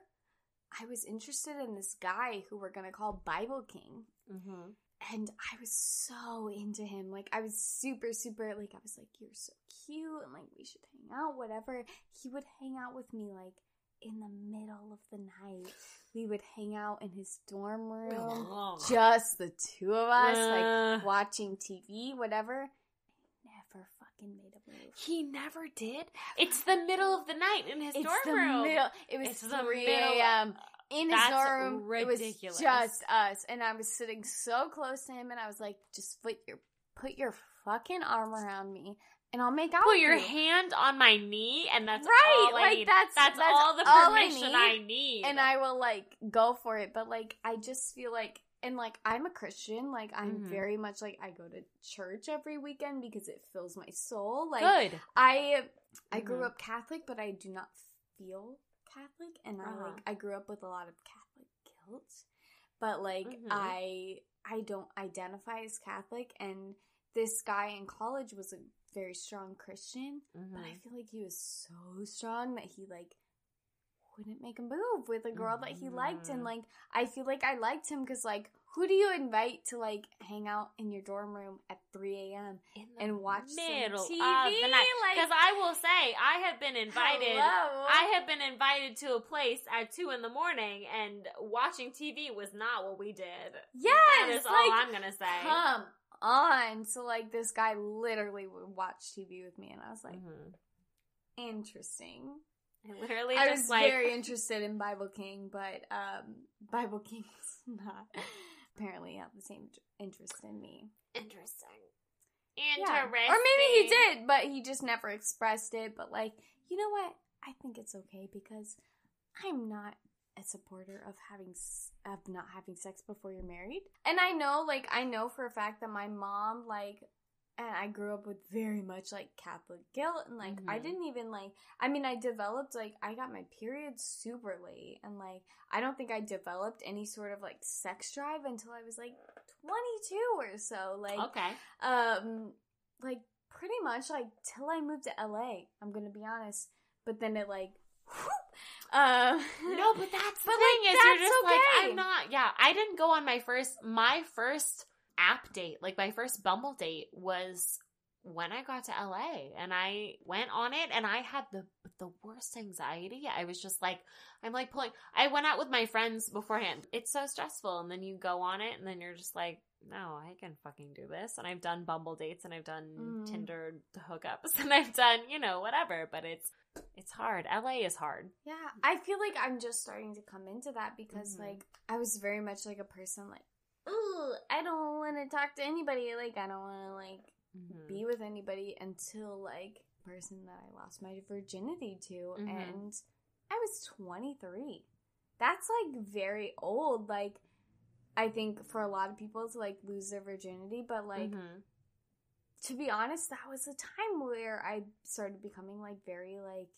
I was interested in this guy who we're gonna call Bible King. Mm-hmm. And I was so into him. Like I was super, super like I was like, You're so cute and like we should hang out, whatever. He would hang out with me like in the middle of the night. We would hang out in his dorm room. Just the two of us, Uh. like watching TV, whatever. Never fucking made a move. He never did. It's the middle of the night in his It's dorm the room. middle. It was It's 3 a.m. in his That's dorm room. It was ridiculous. just us, and I was sitting so close to him, and I was like, "Just put your put your fucking arm around me, and I'll make out Put your you." hand on my knee, and that's Right, all I like, need. that's- that's, that's all the all I permission need. I need. and I will like go for it. But like, I just feel like, and like, I'm a Christian. Like, I'm Mhm. very much like I go to church every weekend because it fills my soul. Like, good. I I grew Mhm. up Catholic, but I do not feel Catholic, and I Uh-huh. like I grew up with a lot of Catholic guilt. But like Mhm. I I don't identify as Catholic, and this guy in college was a very strong Christian, but I Mhm. feel like he was so strong that he like wouldn't make a move with a girl that he liked, and Mhm. like I feel like I liked him because like who do you invite to like hang out in your dorm room at 3 a.m. And watch some TV, of the night. like- Because I will say, I have been invited. Hello? I have been invited to a place at two in the morning, and watching TV was not what we did. Yes, that is all I'm gonna say. come on. So like this guy literally would watch TV with me, and I was like, Mhm. interesting. I literally I was like very interested in Bible King, but um, Bible King's not apparently have the same interest in me. interesting, Yeah. Or maybe he did, but he just never expressed it. But like, you know what? I think it's okay because I'm not a supporter of having of not having sex before you're married. And I know, like, I know for a fact that my mom, like, and I grew up with very much like Catholic guilt, and like, I Mhm. didn't even like. I mean, I developed like I got my period super late, and like I don't think I developed any sort of like sex drive until I was like 22 or so. Like, Okay. um like pretty much like till I moved to LA. I'm gonna be honest, but then it like, uh, No, but that's the But, thing like, is you're just like okay. I'm not. Yeah, I didn't go on my first my first app date, like my first Bumble date was when I got to LA and I went on it and I had the the worst anxiety. I was just like I'm like pulling I went out with my friends beforehand. It's so stressful and then you go on it and then you're just like no, I can fucking do this. And I've done Bumble dates and I've done Mhm. Tinder hookups and I've done, you know, whatever, but it's it's hard. LA is hard. Yeah, I feel like I'm just starting to come into that because Mhm. like I was very much like a person like, ooh, I don't want to talk to anybody. Like I don't want to like Mm-hmm. be with anybody until like person that I lost my virginity to, Mhm. and I was 23. That's like very old. Like I think for a lot of people to like lose their virginity, but like Mhm. to be honest, that was a time where I started becoming like very like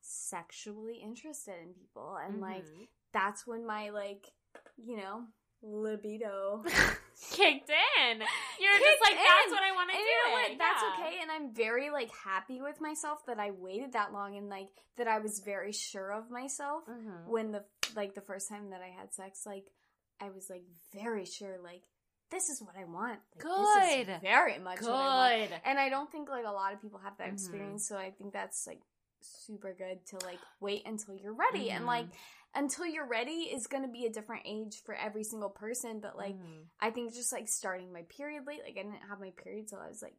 sexually interested in people and like Mhm. that's when my like you know libido kicked in. You're just like, that's in. what I want to do. you know what it. that's Yeah. okay and i'm very like happy with myself that i waited that long and like that i was very sure of myself Mhm. when the like the first time that i had sex like i was like very sure like this is what i want like, this is Good. very much what I want. Good. and i don't think like a lot of people have that Mhm. experience so i think that's like super good to like wait until you're ready and Mhm. like until you're ready is going to be a different age for every single person but like Mhm. I think just like starting my period late, like I didn't have my period till I was like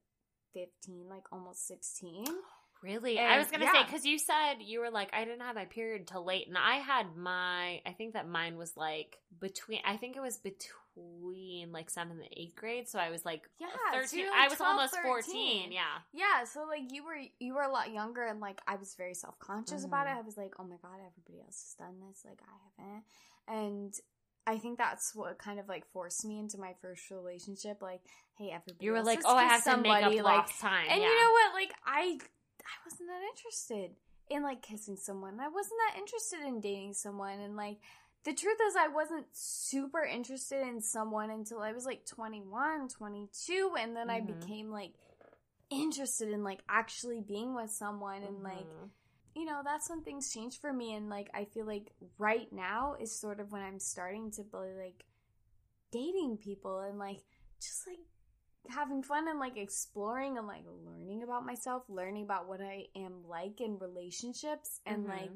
15, like almost 16. Really? And- I was going to say, because you said you were like, I didn't have my period till late. And I had my, I think that mine was like between, I think it was between like seventh and eighth grade. So I was like Yeah, 13. so you're, I was 12, almost 14. Yeah. Yeah, so like you were you were a lot younger and like I was very self-conscious about it. Mhm. I was like, "Oh my god, everybody else has done this, like I haven't." And I think that's what kind of like forced me into my first relationship like, "Hey, everybody You were like, oh, I have to make up somebody," like, lost time. And yeah. you know what? Like I I wasn't that interested in like kissing someone. I wasn't that interested in dating someone and like the truth is I wasn't super interested in someone until I was like 21, 22 and then I Mhm. became like interested in like actually being with someone and like Mhm. you know that's when things changed for me and like I feel like right now is sort of when I'm starting to be like dating people and like just like having fun and like exploring and like learning about myself, learning about what I am like in relationships and Mhm. like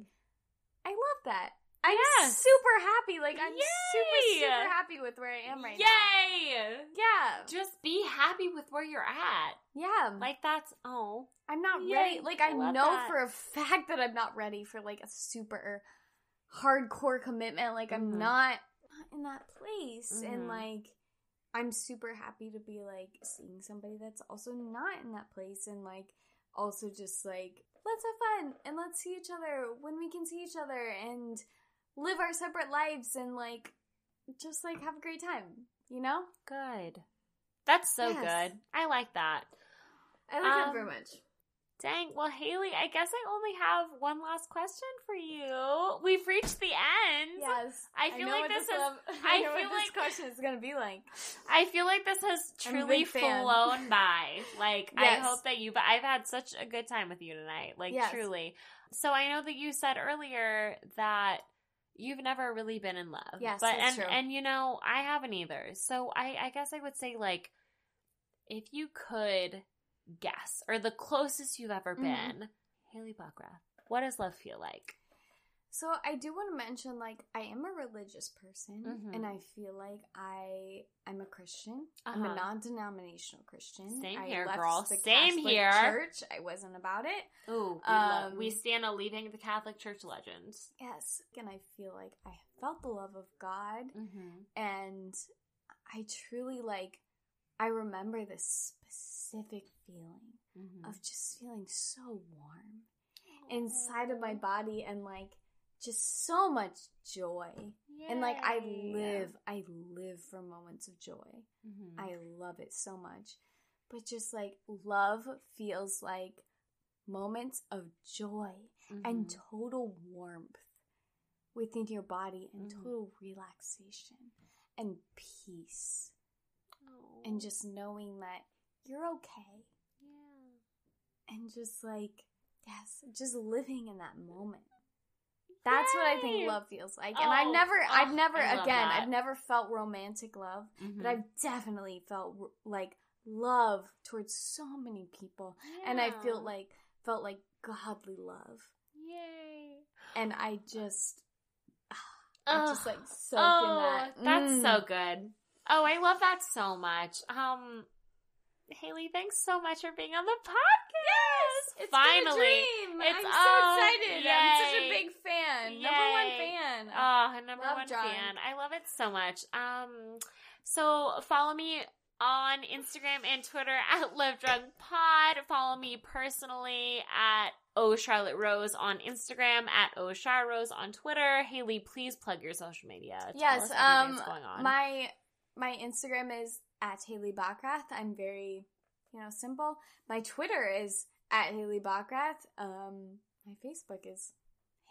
I love that. I'm Yes. super happy. Like I'm Yay! super super happy with where I am right now. Yay! Yeah. Just be happy with where you're at. Yeah. Like that's oh. I'm not Yay, ready. Like I, I know that. for a fact that I'm not ready for like a super hardcore commitment. Like I'm Mhm. not not in that place. And Mhm. like I'm super happy to be like seeing somebody that's also not in that place and like also just like let's have fun and let's see each other when we can see each other and live our separate lives and like just like have a great time, you know? Good. That's so Yes. good. I like that. I like that that very very much. Dang. Well, Haley, I guess I only have one last question for you. We've reached the end. Yes. I feel know like this is- um, I I know feel what this question is gonna be like. I feel like this has truly flown by. Like, I hope that you, but I've had such a good time with you tonight. Like, Yes. truly. So I know that you said earlier that you've never really been in love. Yes, but that's and true. and you know I haven't either. So I I guess I would say like if you could guess or the closest you've ever Mhm. been, Haley Bockrath, what does love feel like? So I do want to mention, like, I am a religious person, Mhm. and I feel like I I'm a Christian. I'm Uh-huh. a non-denominational Christian. Same I here, girl. Same Catholic here. Church. I wasn't about it. Ooh, we, love, Um, we stand on leaving the Catholic Church legends. Yes, and I feel like I felt the love of God, Mm-hmm. and I truly like. I remember this specific feeling Mm-hmm. of just feeling so warm inside of my body and like just so much joy. And like I live, I live for moments of joy. Mm-hmm. I love it so much. But just like love feels like moments of joy and Mm-hmm. total warmth within your body and Mhm. total relaxation and peace. And just knowing that you're okay. yeah. And just like, yes, just living in that moment. That's what I think love feels like. And I've Oh, never, I've oh, never, I again, that. I've never felt romantic love, Mhm. but I've definitely felt like love towards so many people. And I feel like, felt like godly love. Yay. And I just, I just like soak oh, in that. That's Mm. so good. Oh, I love that so much. Um, Haley, thanks so much for being on the podcast. Yes, It's finally. been a dream. It's- I'm so oh, excited. I'm such a big fan. Number one fan. Oh, a number Love one drunk. fan. I love it so much. Um, so follow me on Instagram and Twitter at Love Drunk Pod. Follow me personally at O Charlotte Rose on Instagram, at O Char Rose on Twitter. Haley, please plug your social media. Tell yes. Um, going on. my my Instagram is at Haley Bockrath. I'm very, you know, simple. My Twitter is at Haley Bockrath. Um, my Facebook is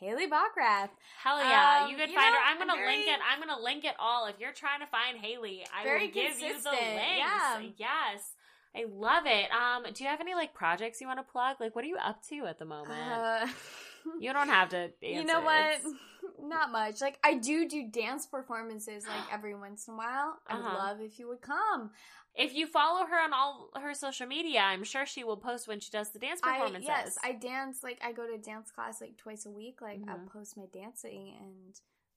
Haley Bockrath. Hell yeah, Um, you could you find know, her. I'm gonna very- link it. I'm gonna link it all. If you're trying to find Haley, I will give you the consistent, links. yeah. Yes. I love it. Um, do you have any like projects you want to plug? Like, what are you up to at the moment? Uh, you don't have to. you know what? It's- Not much. Like I do do dance performances like every once in a while. I would Uh-huh. love if you would come. If you follow her on all her social media, I'm sure she will post when she does the dance I performances. yes, I dance like I go to dance class like twice a week. Like I'll Mhm. post my dancing and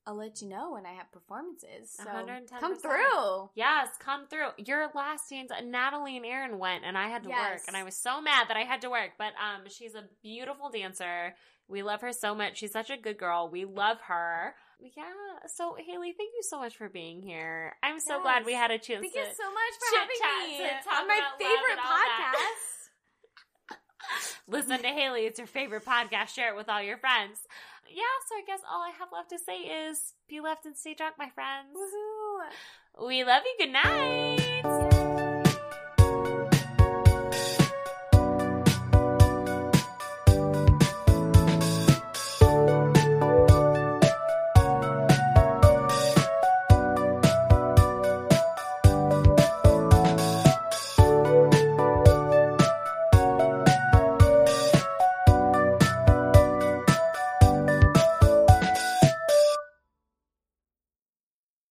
I'll let you know when I have performances. So 110%. come through. Yes, come through. Your last dance, Natalie and Aaron went, and I had to work, and I was so mad that I had to work. But um, she's a beautiful dancer. We love her so much. She's such a good girl. We love her. Yeah. So Haley, thank you so much for being here. I'm so glad we had a chance. Thank to you so much for having me to on my favorite and all that. podcast. listen to Haley. It's your favorite podcast. Share it with all your friends. Yeah. So I guess all I have left to say is be left and stay drunk, my friends. Woohoo! We love you. Good night.